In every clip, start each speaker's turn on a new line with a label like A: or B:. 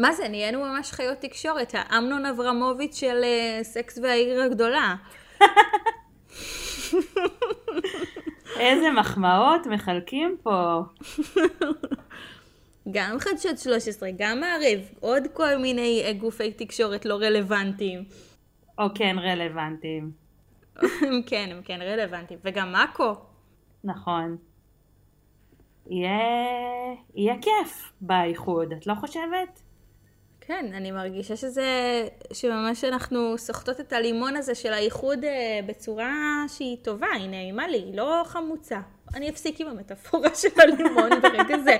A: מה זה, נהיינו ממש חיות תקשורת, האמנון אברמוביץ' של uh, סקס והעיר הגדולה.
B: איזה מחמאות מחלקים פה.
A: גם חדשות 13, גם מעריב, עוד כל מיני אה, גופי תקשורת לא רלוונטיים.
B: או כן רלוונטיים.
A: הם כן, הם כן רלוונטיים. וגם מאקו.
B: נכון. יהיה, יהיה כיף באיחוד, את לא חושבת?
A: כן, אני מרגישה שזה, שממש אנחנו סוחטות את הלימון הזה של האיחוד אה, בצורה שהיא טובה, היא נעימה לי, היא לא חמוצה. אני אפסיק עם המטאפורה של הלימון ברגע זה.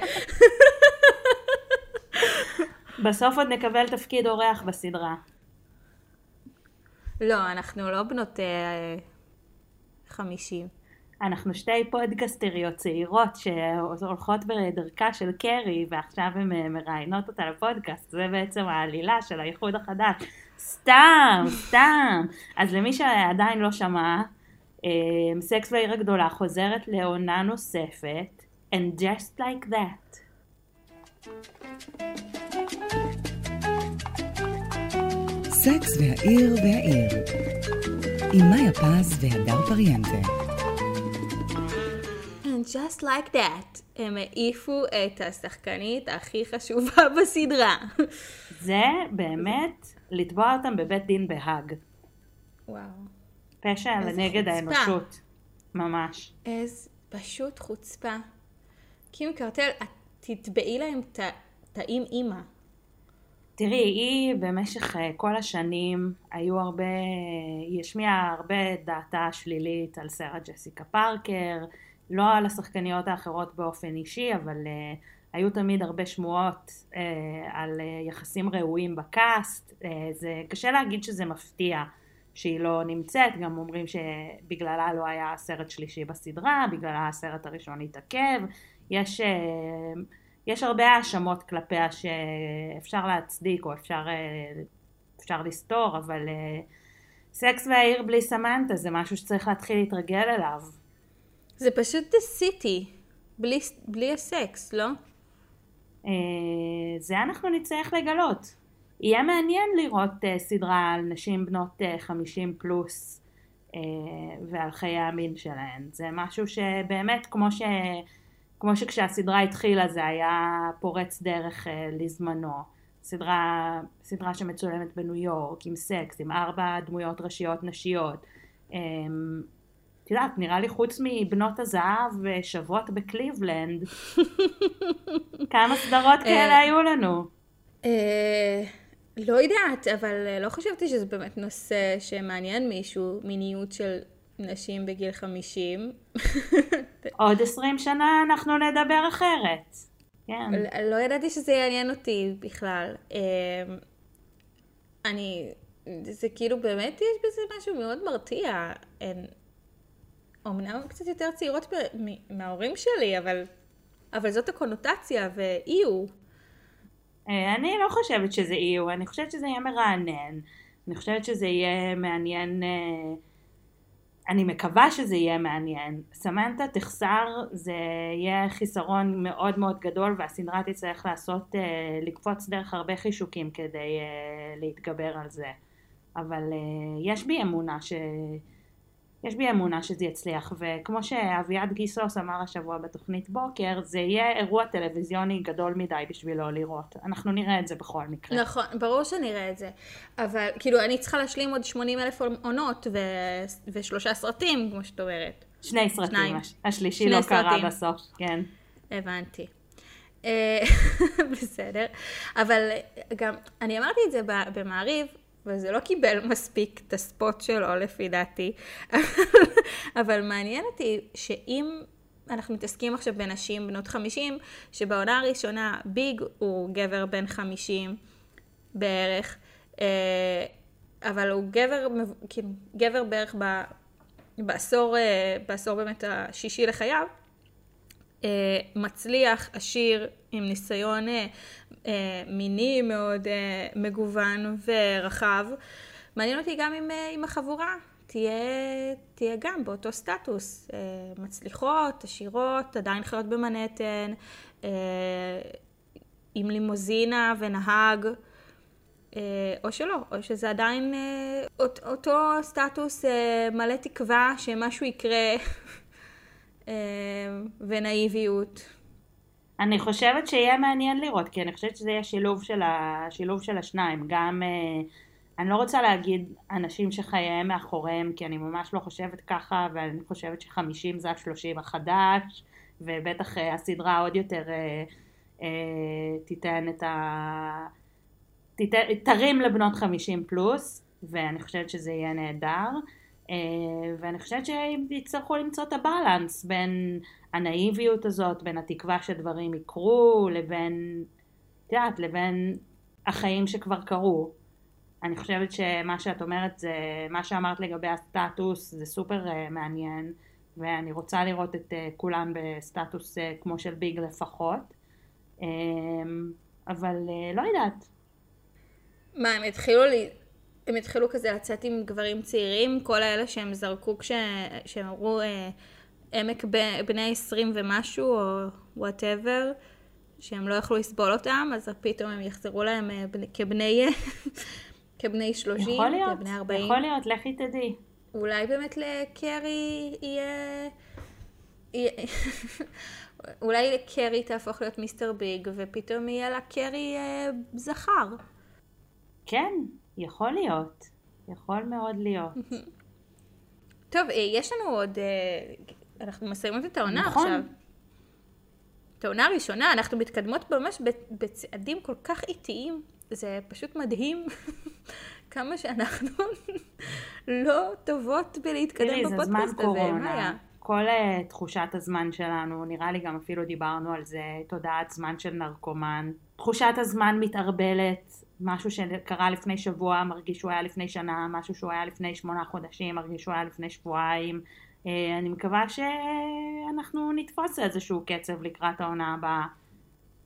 B: בסוף עוד נקבל תפקיד אורח בסדרה.
A: לא, אנחנו לא בנות אה, חמישים.
B: אנחנו שתי פודקסטריות צעירות שהולכות בדרכה של קרי ועכשיו הן אה, מראיינות אותה לפודקאסט, זה בעצם העלילה של האיחוד החדש. סתם, סתם. אז למי שעדיין לא שמע, אה, סקס בעיר הגדולה חוזרת לעונה נוספת, and just like that.
C: סקס והעיר והעיר עם מאיה פז והדר פריאנטה
A: And just like that, הם העיפו את השחקנית הכי חשובה בסדרה.
B: זה באמת לתבוע אותם בבית דין בהאג.
A: וואו.
B: פשע נגד האנושות. ממש.
A: איזה פשוט חוצפה. קים קרטל, את תתבעי להם האם אימא.
B: תראי, היא במשך אה, כל השנים היו הרבה, היא השמיעה הרבה דעתה שלילית על סרט ג'סיקה פארקר, לא על השחקניות האחרות באופן אישי, אבל uh, היו תמיד הרבה שמועות uh, על uh, יחסים ראויים בקאסט, uh, זה קשה להגיד שזה מפתיע שהיא לא נמצאת, גם אומרים שבגללה לא היה סרט שלישי בסדרה, בגללה הסרט הראשון התעכב, יש, uh, יש הרבה האשמות כלפיה שאפשר להצדיק או אפשר, uh, אפשר לסתור, אבל uh, סקס והעיר בלי סמנטה זה משהו שצריך להתחיל להתרגל אליו.
A: זה פשוט The City, בלי, בלי הסקס, לא?
B: אה, זה אנחנו נצטרך לגלות. יהיה מעניין לראות uh, סדרה על נשים בנות uh, 50 פלוס uh, ועל חיי המין שלהן. זה משהו שבאמת כמו, ש, כמו שכשהסדרה התחילה זה היה פורץ דרך uh, לזמנו. סדרה, סדרה שמצולמת בניו יורק עם סקס, עם ארבע דמויות ראשיות נשיות. את יודעת, נראה לי חוץ מבנות הזהב ושבועות בקליבלנד, כמה סדרות כאלה
A: אה,
B: היו לנו?
A: אה, לא יודעת, אבל אה, לא חשבתי שזה באמת נושא שמעניין מישהו, מיניות של נשים בגיל 50.
B: עוד 20 שנה אנחנו נדבר אחרת. כן.
A: לא ידעתי שזה יעניין אותי בכלל. אני, זה כאילו באמת יש בזה משהו מאוד מרתיע. אמנם קצת יותר צעירות מההורים שלי, אבל, אבל זאת הקונוטציה, ואיו.
B: אה, אני לא חושבת שזה איו, אני חושבת שזה יהיה מרענן. אני חושבת שזה יהיה מעניין, אה, אני מקווה שזה יהיה מעניין. סמנטה תחסר, זה יהיה חיסרון מאוד מאוד גדול, והסדרה תצטרך לעשות, אה, לקפוץ דרך הרבה חישוקים כדי להתגבר על זה. אבל יש בי אמונה ש... יש בי אמונה שזה יצליח, וכמו שאביעד גיסוס אמר השבוע בתוכנית בוקר, זה יהיה אירוע טלוויזיוני גדול מדי בשביל לא לראות. אנחנו נראה את זה בכל מקרה.
A: נכון, ברור שנראה את זה. אבל כאילו, אני צריכה להשלים עוד 80 אלף עונות ו... ושלושה סרטים, כמו שאת אומרת.
B: שני סרטים, שניים. השלישי שני לא סרטים. קרה בסוף, כן.
A: הבנתי. אה, בסדר, אבל גם, אני אמרתי את זה במעריב, וזה לא קיבל מספיק את הספוט שלו לפי דעתי, אבל מעניין אותי שאם אנחנו מתעסקים עכשיו בנשים בנות 50, שבעונה הראשונה ביג הוא גבר בן 50 בערך, אה, אבל הוא גבר, כאילו, גבר בערך ב, בעשור, אה, בעשור באמת השישי לחייו, אה, מצליח, עשיר, עם ניסיון אה, מיני מאוד אה, מגוון ורחב. מעניין אותי גם אם, אה, אם החבורה תהיה, תהיה גם באותו סטטוס. אה, מצליחות, עשירות, עדיין חיות במנהטן. אה, עם לימוזינה ונהג, אה, או שלא, או שזה עדיין אה, אות, אותו סטטוס אה, מלא תקווה שמשהו יקרה אה, ונאיביות.
B: אני חושבת שיהיה מעניין לראות, כי אני חושבת שזה יהיה שילוב של, ה... שילוב של השניים. גם, אה, אני לא רוצה להגיד אנשים שחייהם מאחוריהם, כי אני ממש לא חושבת ככה, ואני חושבת שחמישים זה השלושים החדש, ובטח אה, הסדרה עוד יותר אה, אה, תיתן את ה... תרים לבנות חמישים פלוס, ואני חושבת שזה יהיה נהדר. אה, ואני חושבת שיצטרכו למצוא את הבלנס בין הנאיביות הזאת, בין התקווה שדברים יקרו, לבין, את יודעת, לבין החיים שכבר קרו. אני חושבת שמה שאת אומרת זה, מה שאמרת לגבי הסטטוס זה סופר uh, מעניין, ואני רוצה לראות את uh, כולם בסטטוס כמו של ביג לפחות. אבל לא יודעת.
A: מה, הם התחילו לי... הם התחילו כזה לצאת עם גברים צעירים, כל האלה שהם זרקו כש... שהם אמרו אה, עמק ב... בני 20 ומשהו, או whatever, שהם לא יכלו לסבול אותם, אז פתאום הם יחזרו להם אה, בנ... כבני... כבני 30,
B: יכול להיות,
A: כבני 40.
B: יכול להיות, לכי תדעי.
A: אולי באמת לקרי יהיה... יהיה... אולי קרי תהפוך להיות מיסטר ביג, ופתאום יהיה לה קרי אה, זכר.
B: כן, יכול להיות. יכול מאוד להיות.
A: טוב, אה, יש לנו עוד... אה, אנחנו מסיימות את העונה
B: נכון.
A: עכשיו. את העונה הראשונה, אנחנו מתקדמות ממש בצעדים כל כך איטיים. זה פשוט מדהים כמה שאנחנו לא טובות בלהתקדם
B: תראי, זה זמן
A: בפודקאסט הזה. מה היה?
B: קורונה. כל uh, תחושת הזמן שלנו, נראה לי גם אפילו דיברנו על זה, תודעת זמן של נרקומן. תחושת הזמן מתערבלת, משהו שקרה לפני שבוע מרגיש שהוא היה לפני שנה, משהו שהוא היה לפני שמונה חודשים מרגיש שהוא היה לפני שבועיים. Uh, אני מקווה שאנחנו נתפוס איזשהו קצב לקראת העונה הבאה,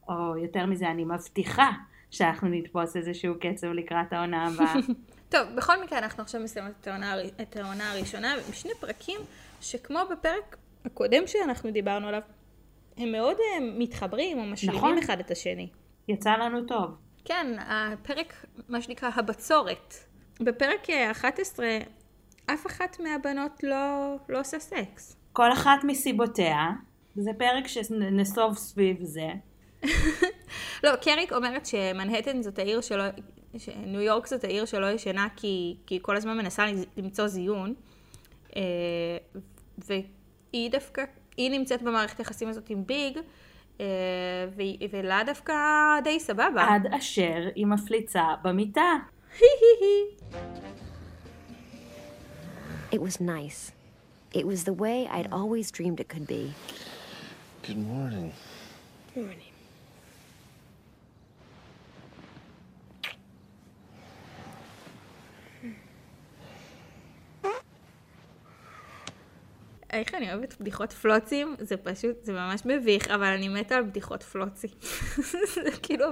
B: או יותר מזה, אני מבטיחה שאנחנו נתפוס איזשהו קצב לקראת העונה הבאה.
A: טוב, בכל מקרה אנחנו עכשיו מסיימות את העונה, את העונה הראשונה עם שני פרקים שכמו בפרק הקודם שאנחנו דיברנו עליו, הם מאוד אה, מתחברים או משלימים
B: נכון.
A: אחד את השני.
B: יצא לנו טוב.
A: כן, הפרק, מה שנקרא הבצורת. בפרק אה, 11, אף אחת מהבנות לא, לא עושה סקס.
B: כל אחת מסיבותיה, זה פרק שנסוב סביב זה.
A: לא, קריק אומרת שמנהטן זאת העיר שלא, ניו יורק זאת העיר שלא ישנה כי, כי היא כל הזמן מנסה למצוא זיון. אה, והיא דווקא, היא נמצאת במערכת היחסים הזאת עם ביג, אה, והיא- ולה דווקא די סבבה.
B: עד אשר היא מפליצה במיטה.
D: It was nice. It was the way I'd always dreamed it could be.
E: Good morning.
A: איך אני אוהבת בדיחות פלוצים, זה פשוט, זה ממש מביך, אבל אני מתה על בדיחות פלוצי. זה כאילו,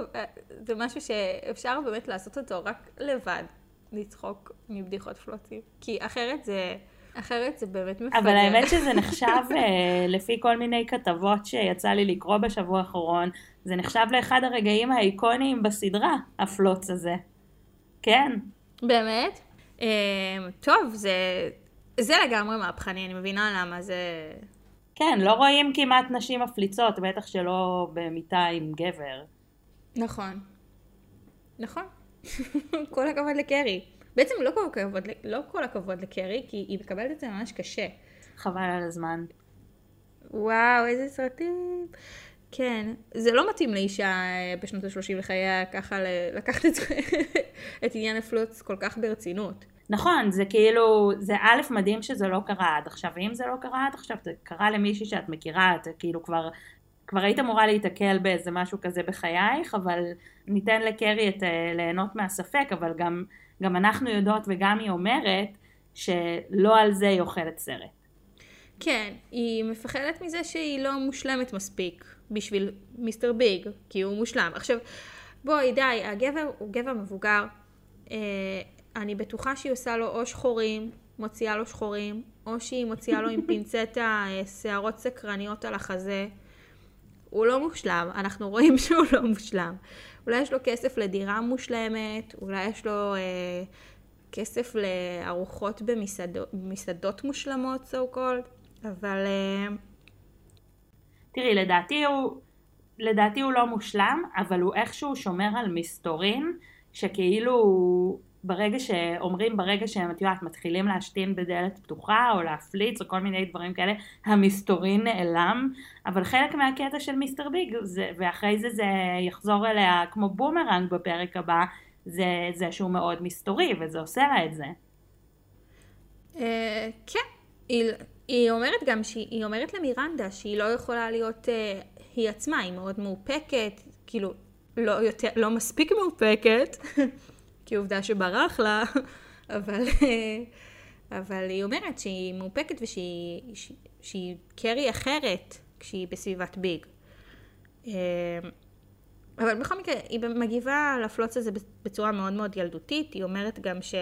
A: זה משהו שאפשר באמת לעשות אותו רק לבד, לצחוק מבדיחות פלוצים. כי אחרת זה, אחרת זה באמת מפגר.
B: אבל האמת שזה נחשב, אה, לפי כל מיני כתבות שיצא לי לקרוא בשבוע האחרון, זה נחשב לאחד הרגעים האיקוניים בסדרה, הפלוץ הזה. כן.
A: באמת? אה, טוב, זה, זה לגמרי מהפכני, אני מבינה למה זה...
B: כן, לא רואים כמעט נשים מפליצות, בטח שלא במיטה עם גבר.
A: נכון. נכון. כל הכבוד לקרי. בעצם לא כל הכבוד, לא כל הכבוד לקרי, כי היא מקבלת את זה ממש קשה.
B: חבל על הזמן.
A: וואו, איזה סרטים. כן, זה לא מתאים לאישה אה, בשנות ה-30 לחייה ככה לקחת את, את עניין הפלוץ כל כך ברצינות.
B: נכון, זה כאילו, זה א', מדהים שזה לא קרה עד עכשיו, ואם זה לא קרה עד עכשיו, זה קרה למישהי שאת מכירה, את כאילו כבר, כבר היית אמורה להיתקל באיזה משהו כזה בחייך, אבל ניתן לקרי את אה, ליהנות מהספק, אבל גם, גם אנחנו יודעות וגם היא אומרת שלא על זה היא אוכלת סרט.
A: כן, היא מפחדת מזה שהיא לא מושלמת מספיק בשביל מיסטר ביג, כי הוא מושלם. עכשיו, בואי, די, הגבר הוא גבר מבוגר. אה, אני בטוחה שהיא עושה לו או שחורים, מוציאה לו שחורים, או שהיא מוציאה לו עם פינצטה אה, שערות סקרניות על החזה. הוא לא מושלם, אנחנו רואים שהוא לא מושלם. אולי יש לו כסף לדירה מושלמת, אולי יש לו אה, כסף לארוחות במסעדות, במסעדות מושלמות, so called, אבל... אה,
B: תראי, לדעתי הוא, לדעתי הוא לא מושלם, אבל הוא איכשהו שומר על מסתורין, שכאילו ברגע שאומרים, ברגע שהם, את יודעת, מתחילים להשתין בדלת פתוחה, או להפליץ, או כל מיני דברים כאלה, המסתורין נעלם, אבל חלק מהקטע של מיסטר ביג, זה, ואחרי זה זה יחזור אליה כמו בומרנג בפרק הבא, זה, זה שהוא מאוד מסתורי, וזה עושה לה את זה.
A: אה, כן, היא, היא אומרת גם, שהיא אומרת למירנדה שהיא לא יכולה להיות אה, היא עצמה, היא מאוד מאופקת, כאילו, לא, יותר, לא מספיק מאופקת, כי עובדה שברח לה, אבל, אה, אבל היא אומרת שהיא מאופקת ושהיא שהיא, שהיא קרי אחרת כשהיא בסביבת ביג. אה, אבל בכל מקרה, היא מגיבה לפלוץ הזה בצורה מאוד מאוד ילדותית, היא אומרת גם ש...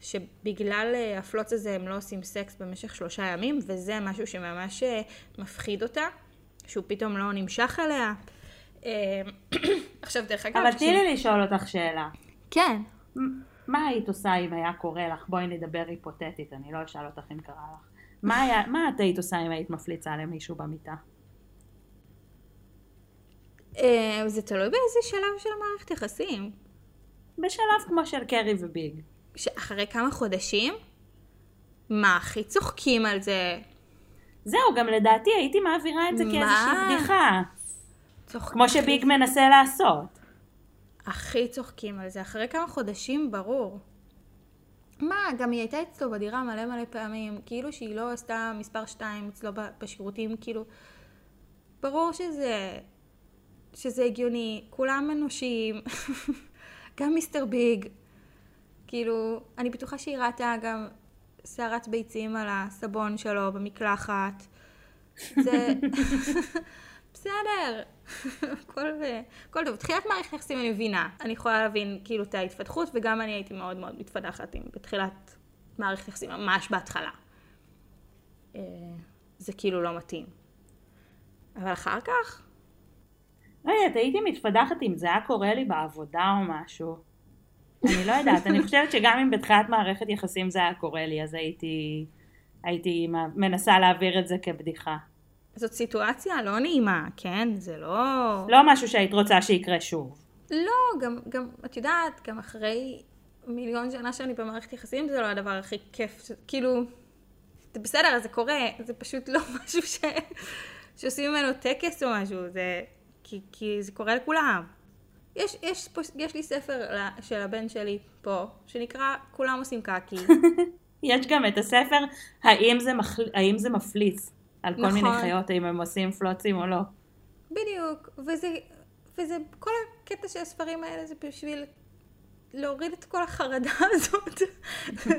A: שבגלל אה, הפלוץ הזה הם לא עושים סקס במשך שלושה ימים, וזה משהו שממש מפחיד אותה, שהוא פתאום לא נמשך אליה. עכשיו, דרך אגב...
B: אבל תני לי לשאול אותך שאלה.
A: כן.
B: מה היית עושה אם היה קורה לך? בואי נדבר היפותטית, אני לא אשאל אותך אם קרה לך. מה, היה, מה את היית עושה אם היית מפליצה למישהו במיטה?
A: אה, זה תלוי באיזה שלב של המערכת יחסים.
B: בשלב כמו של קרי וביג.
A: שאחרי כמה חודשים? מה, הכי צוחקים על זה?
B: זהו, גם לדעתי הייתי מעבירה את זה כאיזושהי בדיחה. צוחק... כמו שביג מנסה לעשות.
A: הכי צוחקים על זה. אחרי כמה חודשים, ברור. מה, גם היא הייתה אצלו בדירה מלא מלא פעמים, כאילו שהיא לא עשתה מספר שתיים אצלו בשירותים, כאילו... ברור שזה... שזה הגיוני, כולם אנושיים, גם מיסטר ביג. כאילו, אני בטוחה שהיא ראתה גם שערת ביצים על הסבון שלו במקלחת. זה... בסדר, הכל, הכל טוב. תחילת מערכת יחסים אני מבינה. אני יכולה להבין כאילו את ההתפתחות, וגם אני הייתי מאוד מאוד מתפתחת עם בתחילת מערכת יחסים, ממש בהתחלה. אה, זה כאילו לא מתאים. אבל אחר כך?
B: לא יודעת, הייתי מתפתחת אם זה היה קורה לי בעבודה או משהו. אני לא יודעת, אני חושבת שגם אם בתחילת מערכת יחסים זה היה קורה לי, אז הייתי, הייתי מנסה להעביר את זה כבדיחה.
A: זאת סיטואציה לא נעימה, כן? זה לא...
B: לא משהו שהיית רוצה שיקרה שוב.
A: לא, גם, גם, את יודעת, גם אחרי מיליון שנה שאני במערכת יחסים, זה לא הדבר הכי כיף, ש... כאילו, זה בסדר, זה קורה, זה פשוט לא משהו ש... שעושים ממנו טקס או משהו, זה... כי, כי זה קורה לכולם. יש, יש, פה, יש לי ספר של הבן שלי פה, שנקרא כולם עושים קקי.
B: יש גם את הספר האם זה, מחל... האם זה מפליץ. על כל נכון. מיני חיות, האם הם עושים פלוצים או לא.
A: בדיוק, וזה, וזה, כל הקטע של הספרים האלה זה בשביל להוריד את כל החרדה הזאת,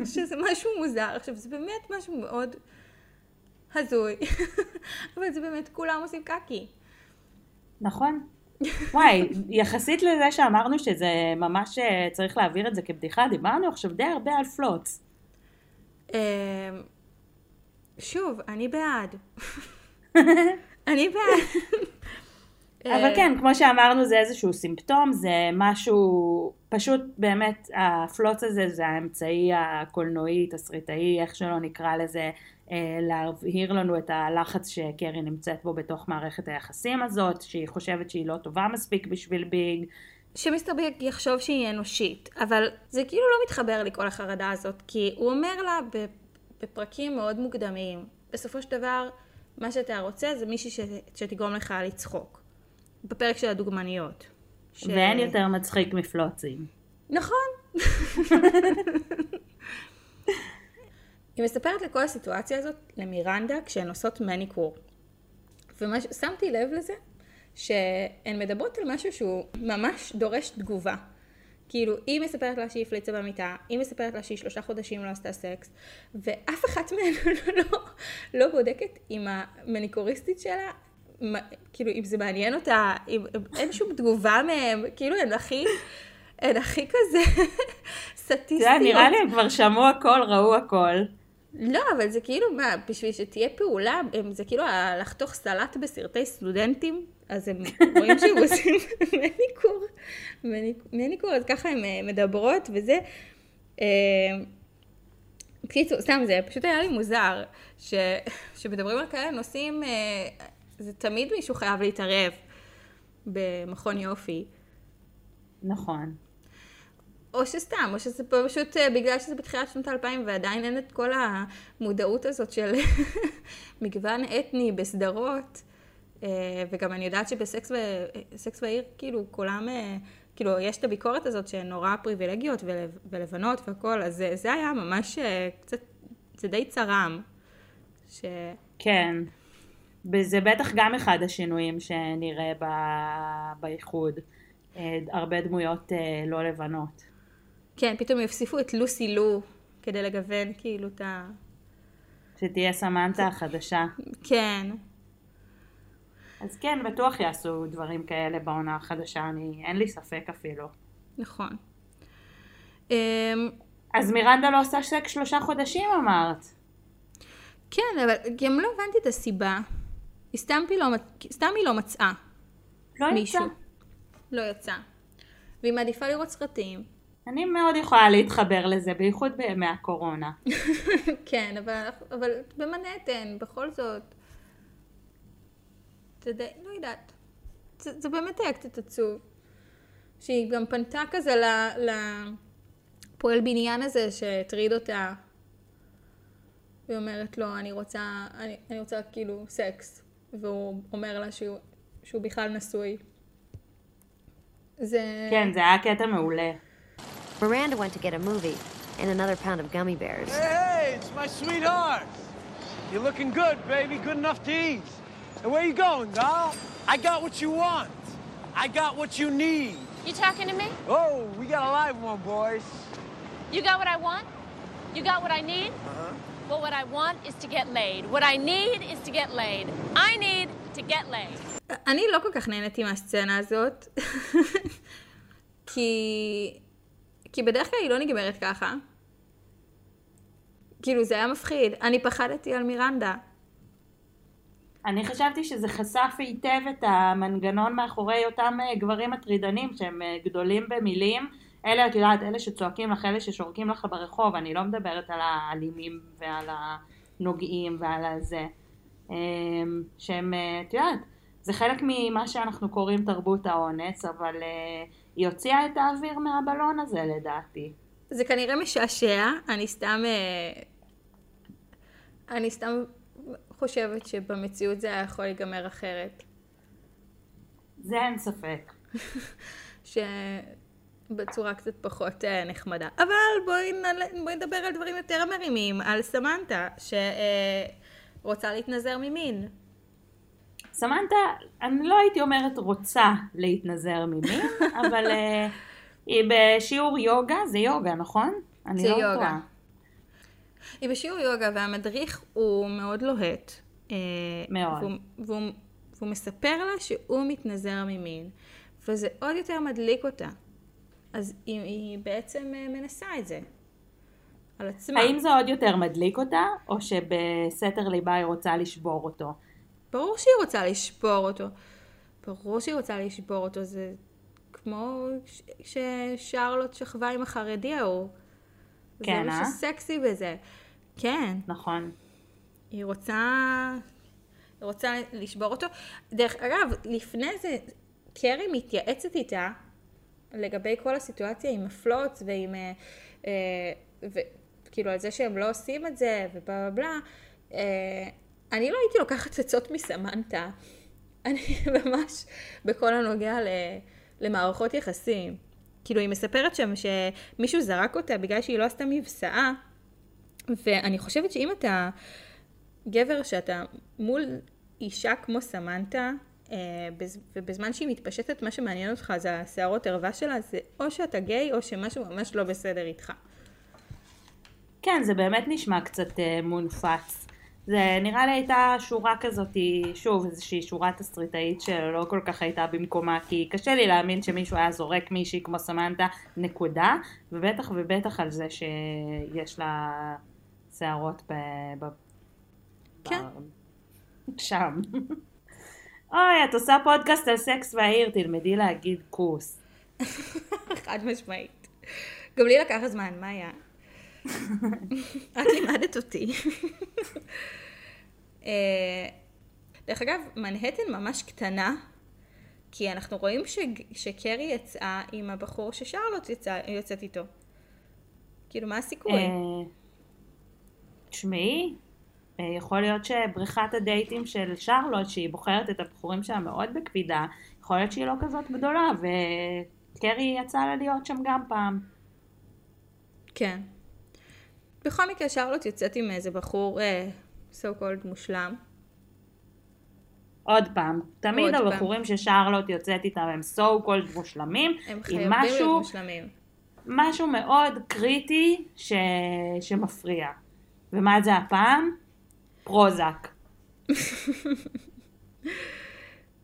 A: שזה משהו מוזר. עכשיו, זה באמת משהו מאוד הזוי, אבל זה באמת, כולם עושים קקי.
B: נכון. וואי, יחסית לזה שאמרנו שזה ממש אה, צריך להעביר את זה כבדיחה, דיברנו עכשיו די הרבה על פלוץ.
A: שוב, אני בעד. אני בעד.
B: אבל כן, כמו שאמרנו, זה איזשהו סימפטום, זה משהו, פשוט באמת, הפלוץ הזה זה האמצעי הקולנועי, תסריטאי, איך שלא נקרא לזה, אה, להבהיר לנו את הלחץ שקרי נמצאת בו בתוך מערכת היחסים הזאת, שהיא חושבת שהיא לא טובה מספיק בשביל ביג.
A: שמיסטר ביג יחשוב שהיא אנושית, אבל זה כאילו לא מתחבר לי כל החרדה הזאת, כי הוא אומר לה בפרקים מאוד מוקדמים. בסופו של דבר, מה שאתה רוצה זה מישהי ש... שתגרום לך לצחוק. בפרק של הדוגמניות.
B: ש... ואין יותר מצחיק מפלוצים.
A: נכון. היא מספרת לכל הסיטואציה הזאת למירנדה כשהן עושות מניקור. ושמתי לב לזה שהן מדברות על משהו שהוא ממש דורש תגובה. כאילו, היא מספרת לה שהיא הפליצה במיטה, היא מספרת לה שהיא שלושה חודשים לא עשתה סקס, ואף אחת מהן לא, לא בודקת עם המניקוריסטית שלה, מה, כאילו, אם זה מעניין אותה, אם, אין שום תגובה מהם, כאילו, הן הכי, הן הכי כזה סטטיסטיות.
B: זה נראה לי הם כבר שמעו הכל, ראו הכל.
A: לא, אבל זה כאילו, מה, בשביל שתהיה פעולה, זה כאילו לחתוך סלט בסרטי סטודנטים, אז הם רואים שהם עושים מניקור, מניק- מניקור, אז ככה הן אה, מדברות וזה. אה, בקיצור, סתם זה פשוט היה לי מוזר, ש... שמדברים על כאלה נושאים, אה, זה תמיד מישהו חייב להתערב במכון יופי.
B: נכון.
A: או שסתם, או שזה פשוט בגלל שזה בתחילת שנות האלפיים ועדיין אין את כל המודעות הזאת של מגוון אתני בסדרות. אה, וגם אני יודעת שבסקס בעיר, כאילו, כולם, אה, כאילו, יש את הביקורת הזאת שהן נורא פריבילגיות ולב- ולבנות והכל, אז זה, זה היה ממש אה, קצת, זה די צרם. ש...
B: כן. וזה בטח גם אחד השינויים שנראה ב- באיחוד. הרבה דמויות לא לבנות.
A: כן, פתאום יוסיפו את לוסי לו כדי לגוון כאילו את ה...
B: שתהיה סמנטה החדשה.
A: כן.
B: אז כן, בטוח יעשו דברים כאלה בעונה החדשה, אני, אין לי ספק אפילו.
A: נכון. אמ,
B: אז מירנדה לא עושה סק שלושה חודשים אמרת.
A: כן, אבל גם לא הבנתי את הסיבה. היא סתם, לא, סתם היא לא מצאה
B: לא יצא.
A: מישהו. לא יצא. והיא מעדיפה לראות סרטים.
B: אני מאוד יכולה להתחבר לזה, בייחוד בימי הקורונה.
A: כן, אבל, אבל במנהטן, בכל זאת. זה די, לא יודעת. זה, זה באמת היה קצת עצוב. שהיא גם פנתה כזה ל- לפועל בניין הזה שהטריד אותה. והיא אומרת לו, אני רוצה, אני, אני רוצה כאילו סקס. והוא אומר לה שהוא, שהוא בכלל נשוי. זה...
B: כן, זה היה קטע מעולה.
D: Miranda went to get a movie and another pound of gummy bears.
F: Hey, hey, it's my sweetheart. You're looking good, baby. Good enough to eat. And where you going, doll? I got what you want. I got what you need.
G: You talking to me?
F: Oh, we got a live one, boys.
G: You got what I want? You got what I need?
F: Uh-huh.
G: Well, what I want is to get laid. What I need is to get laid. I need to get laid.
A: אני לא כל כך נהניתי מהסצנה הזאת, כי... כי בדרך כלל היא לא נגמרת ככה. כאילו, זה היה מפחיד. אני פחדתי על מירנדה.
B: אני חשבתי שזה חשף היטב את המנגנון מאחורי אותם אה, גברים מטרידנים שהם אה, גדולים במילים. אלה, את יודעת, אלה שצועקים לך, אלה ששורקים לך ברחוב, אני לא מדברת על האלימים ועל הנוגעים ועל הזה. אה, שהם, אה, את יודעת, זה חלק ממה שאנחנו קוראים תרבות האונס, אבל היא הוציאה את האוויר מהבלון הזה לדעתי.
A: זה כנראה משעשע, אני סתם... אני סתם חושבת שבמציאות זה היה יכול להיגמר אחרת.
B: זה אין ספק.
A: שבצורה קצת פחות אה, נחמדה. אבל בואי, נעלה- בואי נדבר על דברים יותר מרימים, על סמנטה, שרוצה להתנזר ממין.
B: סמנטה, אני לא הייתי אומרת רוצה להתנזר ממין, אבל uh, היא בשיעור יוגה, זה יוגה, נכון?
A: זה
B: לא
A: יוגה.
B: טועה.
A: היא בשיעור יוגה והמדריך הוא מאוד לוהט. אה,
B: מאוד.
A: והוא, והוא, והוא מספר לה שהוא מתנזר ממין, וזה עוד יותר מדליק אותה. אז היא, היא בעצם אה, מנסה את זה. על עצמה.
B: האם זה עוד יותר מדליק אותה, או שבסתר ליבה היא רוצה לשבור אותו?
A: ברור שהיא רוצה לשבור אותו. ברור שהיא רוצה לשבור אותו. זה כמו ש- ששרלוט שכבה עם החרדי ההוא.
B: כן,
A: זה
B: אה?
A: מה שסקסי בזה. כן.
B: נכון.
A: היא רוצה... היא רוצה לשבור אותו. דרך אגב, לפני זה, קרי מתייעצת איתה לגבי כל הסיטואציה עם הפלוץ ועם... אה, אה, וכאילו על זה שהם לא עושים את זה ובלה בלה בלה. אה, אני לא הייתי לוקחת עצות מסמנטה. אני ממש בכל הנוגע ל, למערכות יחסים. כאילו, היא מספרת שם שמישהו זרק אותה בגלל שהיא לא עשתה מבצעה, ואני חושבת שאם אתה גבר שאתה מול אישה כמו סמנטה, אה, בז- ובזמן שהיא מתפשטת, מה שמעניין אותך זה השערות ערווה שלה, זה או שאתה גיי או שמשהו ממש לא בסדר איתך.
B: כן, זה באמת נשמע קצת אה, מונפץ. זה נראה לי הייתה שורה כזאת, שוב, איזושהי שורה תסריטאית שלא כל כך הייתה במקומה, כי קשה לי להאמין שמישהו היה זורק מישהי כמו סמנטה, נקודה, ובטח ובטח על זה שיש לה שערות ב... ב...
A: כן.
B: ב... שם. אוי, את עושה פודקאסט על סקס והעיר, תלמדי להגיד כוס.
A: חד משמעית. גם לי לקח זמן, מה היה? את לימדת אותי. אה, דרך אגב, מנהטן ממש קטנה, כי אנחנו רואים ש... שקרי יצאה עם הבחור ששרלוט יצא... יוצאת איתו. כאילו, מה הסיכוי?
B: אה, תשמעי, אה, יכול להיות שבריכת הדייטים של שרלוט, שהיא בוחרת את הבחורים שלה מאוד בקפידה, יכול להיות שהיא לא כזאת גדולה, וקרי יצאה לה להיות שם גם פעם.
A: כן. בכל מקרה, שרלוט יוצאת עם איזה בחור אה, so called מושלם.
B: עוד פעם, תמיד
A: עוד
B: הבחורים ששרלוט יוצאת איתם הם so called מושלמים,
A: הם חייבים להיות
B: משהו,
A: מושלמים.
B: משהו מאוד קריטי ש... שמפריע. ומה זה הפעם? פרוזק.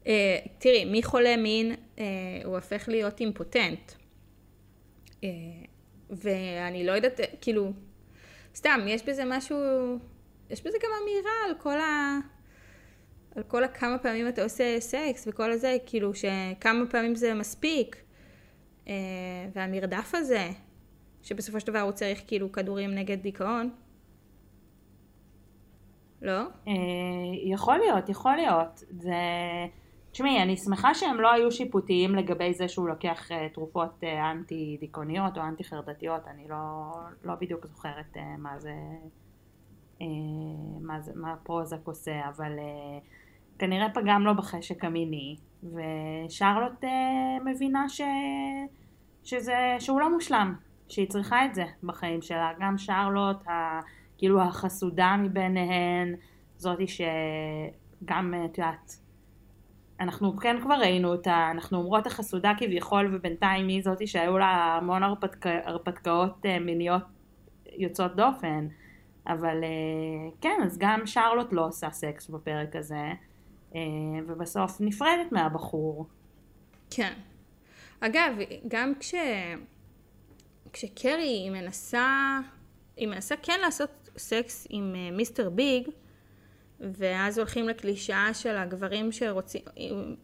A: אה, תראי, מחולה מין אה, הוא הופך להיות אימפוטנט. אה, ואני לא יודעת, אה, כאילו, סתם, יש בזה משהו, יש בזה גם אמירה על כל ה... על כל הכמה פעמים אתה עושה סקס וכל הזה, כאילו שכמה פעמים זה מספיק. אה, והמרדף הזה, שבסופו של דבר הוא צריך כאילו כדורים נגד דיכאון. לא?
B: אה, יכול להיות, יכול להיות. זה... תשמעי, אני שמחה שהם לא היו שיפוטיים לגבי זה שהוא לוקח uh, תרופות uh, אנטי דיכאוניות או אנטי חרדתיות, אני לא, לא בדיוק זוכרת uh, מה זה, uh, מה זה, מה פרוזק עושה, אבל uh, כנראה פגם לו בחשק המיני, ושרלוט uh, מבינה ש, שזה, שהוא לא מושלם, שהיא צריכה את זה בחיים שלה, גם שרלוט, ה, כאילו החסודה מביניהן, זאתי שגם, את יודעת, אנחנו כן כבר ראינו אותה, אנחנו אומרות החסודה כביכול ובינתיים היא זאתי שהיו לה המון הרפתק, הרפתקאות אה, מיניות יוצאות דופן אבל אה, כן אז גם שרלוט לא עושה סקס בפרק הזה אה, ובסוף נפרדת מהבחור.
A: כן. אגב, גם כש... כשקרי היא מנסה, היא מנסה כן לעשות סקס עם מיסטר ביג, ואז הולכים לקלישאה של הגברים שרוצים,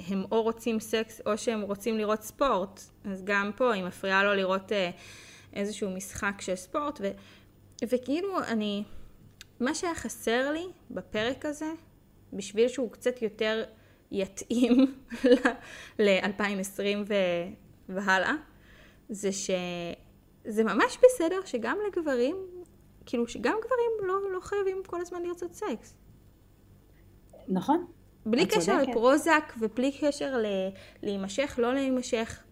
A: הם או רוצים סקס או שהם רוצים לראות ספורט, אז גם פה היא מפריעה לו לראות אה, איזשהו משחק של ספורט, ו, וכאילו אני, מה שהיה חסר לי בפרק הזה, בשביל שהוא קצת יותר יתאים ל-2020 והלאה, זה שזה ממש בסדר שגם לגברים, כאילו שגם גברים לא, לא חייבים כל הזמן לרצות סקס.
B: נכון.
A: בלי קשר
B: צודקת.
A: לפרוזק ובלי קשר ל... להימשך, לא להימשך.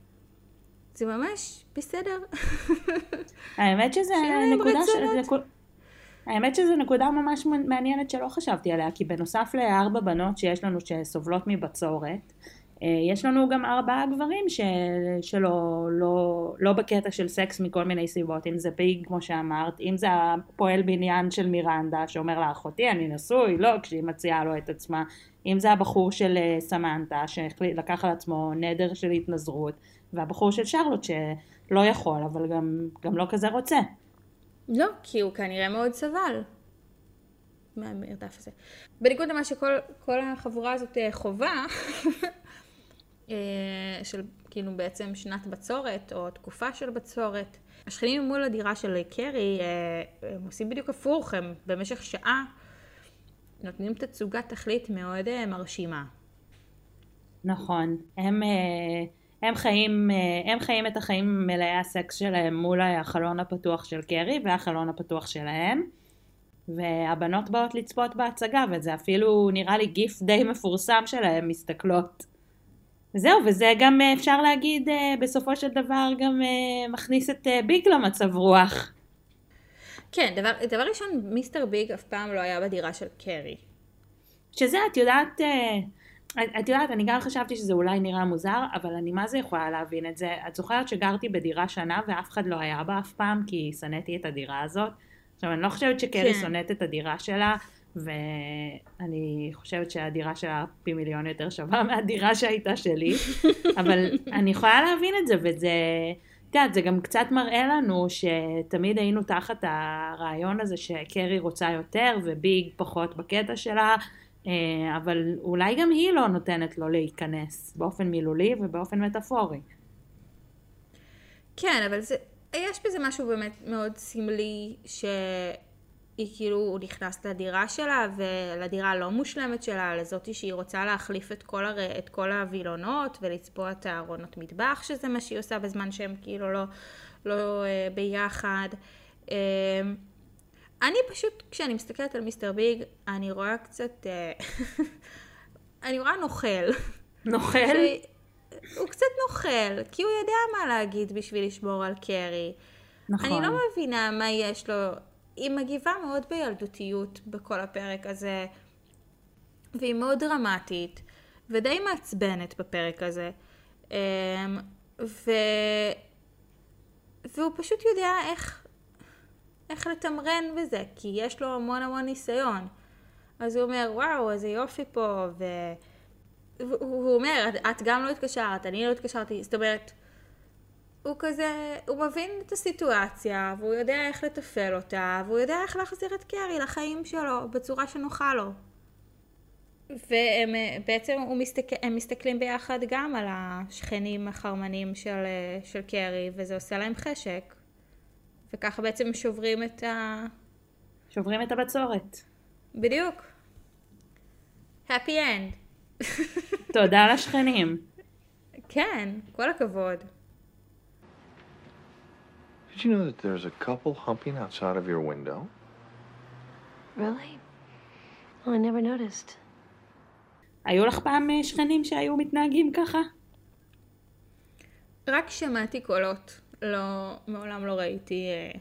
A: זה ממש בסדר.
B: האמת שזה נקודה, ש... האמת שזו נקודה ממש מעניינת שלא חשבתי עליה, כי בנוסף לארבע בנות שיש לנו שסובלות מבצורת, יש לנו גם ארבעה גברים ש... שלא לא, לא בקטע של סקס מכל מיני סיבות, אם זה ביג כמו שאמרת, אם זה הפועל בניין של מירנדה שאומר לה אחותי אני נשוי, לא, כשהיא מציעה לו את עצמה, אם זה הבחור של אה, סמנטה שלקח על עצמו נדר של התנזרות, והבחור של שרלוט שלא יכול אבל גם, גם לא כזה רוצה.
A: לא, כי הוא כנראה מאוד סבל מהמרדף הזה. בניגוד למה שכל כל החבורה הזאת אה, חווה, אה, של כאילו בעצם שנת בצורת או תקופה של בצורת, השכנים מול הדירה של קרי, אה, הם עושים בדיוק הפוך, הם במשך שעה נותנים תצוגת תכלית מאוד אה, מרשימה.
B: נכון, הם, אה, הם, חיים, אה, הם חיים את החיים מלאי הסקס שלהם מול החלון הפתוח של קרי והחלון הפתוח שלהם והבנות באות לצפות בהצגה וזה אפילו נראה לי גיף די מפורסם שלהם מסתכלות. זהו, וזה גם אה, אפשר להגיד אה, בסופו של דבר גם אה, מכניס את ביג למצב רוח.
A: כן, דבר, דבר ראשון, מיסטר ביג אף פעם לא היה בדירה של קרי.
B: שזה את יודעת, את יודעת, אני גם חשבתי שזה אולי נראה מוזר, אבל אני מה זה יכולה להבין את זה. את זוכרת שגרתי בדירה שנה ואף אחד לא היה בה אף פעם כי שנאתי את הדירה הזאת? עכשיו אני לא חושבת שקרי
A: כן.
B: שונאת את הדירה שלה, ואני חושבת שהדירה שלה פי מיליון יותר שווה מהדירה שהייתה שלי, אבל אני יכולה להבין את זה, וזה, את יודעת, זה גם קצת מראה לנו שתמיד היינו תחת הרעיון הזה שקרי רוצה יותר וביג פחות בקטע שלה, אה, אבל אולי גם היא לא נותנת לו להיכנס באופן מילולי ובאופן מטאפורי.
A: כן, אבל זה, יש בזה משהו באמת מאוד סמלי, שהיא כאילו, הוא נכנס לדירה שלה, ולדירה הלא מושלמת שלה, לזאתי שהיא רוצה להחליף את כל, הר... את כל הווילונות, ולצבוע את הארונות מטבח, שזה מה שהיא עושה בזמן שהם כאילו לא, לא אה, ביחד. אה, אני פשוט, כשאני מסתכלת על מיסטר ביג, אני רואה קצת, אה, אני רואה נוכל.
B: נוכל?
A: הוא קצת נוכל, כי הוא יודע מה להגיד בשביל לשמור על קרי.
B: נכון.
A: אני לא מבינה מה יש לו. היא מגיבה מאוד בילדותיות בכל הפרק הזה, והיא מאוד דרמטית, ודי מעצבנת בפרק הזה. אמ, ו... והוא פשוט יודע איך, איך לתמרן בזה, כי יש לו המון המון ניסיון. אז הוא אומר, וואו, איזה יופי פה, ו... הוא אומר, את גם לא התקשרת, אני לא התקשרתי, זאת אומרת, הוא כזה, הוא מבין את הסיטואציה, והוא יודע איך לתפעל אותה, והוא יודע איך להחזיר את קרי לחיים שלו, בצורה שנוחה לו. והם אה, בעצם, הוא מסתכל, הם מסתכלים ביחד גם על השכנים החרמנים של, אה, של קרי, וזה עושה להם חשק. וככה בעצם שוברים את ה...
B: שוברים את הבצורת.
A: בדיוק. happy end.
B: תודה לשכנים.
A: כן, כל הכבוד.
E: Did you know that there's a couple humping outside of your window?
D: Really? Oh, I never noticed.
B: היו לך פעם אה, שכנים שהיו מתנהגים ככה?
A: רק שמעתי קולות, לא, מעולם לא ראיתי... אה,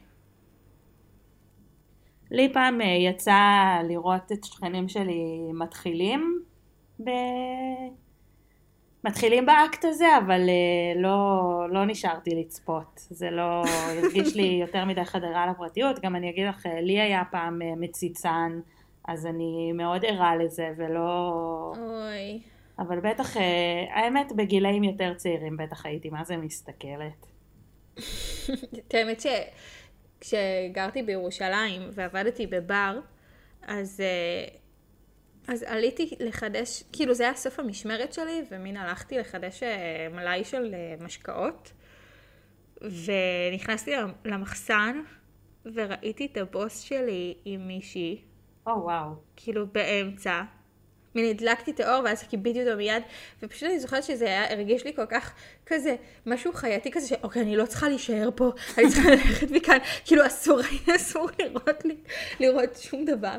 B: לי פעם אה, יצא לראות את שכנים שלי מתחילים ב... מתחילים באקט הזה, אבל אה, לא, לא נשארתי לצפות. זה לא הרגיש לי יותר מדי חדרה לפרטיות. גם אני אגיד לך, אה, לי היה פעם אה, מציצן, אז אני מאוד ערה לזה, ולא...
A: אוי.
B: אבל בטח, אה, האמת, בגילאים יותר צעירים בטח הייתי מה זה מסתכלת.
A: את האמת שכשגרתי בירושלים ועבדתי בבר, אז, אה, אז עליתי לחדש, כאילו זה היה סוף המשמרת שלי, ומין הלכתי לחדש אה, מלאי של אה, משקאות, ונכנסתי למחסן, וראיתי את הבוס שלי עם מישהי,
B: או וואו.
A: כאילו באמצע. מין הדלקתי את האור ואז כיביתי אותו מיד, ופשוט אני זוכרת שזה היה, הרגיש לי כל כך כזה, משהו חייתי כזה, שאוקיי, אני לא צריכה להישאר פה, אני צריכה ללכת מכאן, כאילו אסור, אסור לראות לי, לראות שום דבר.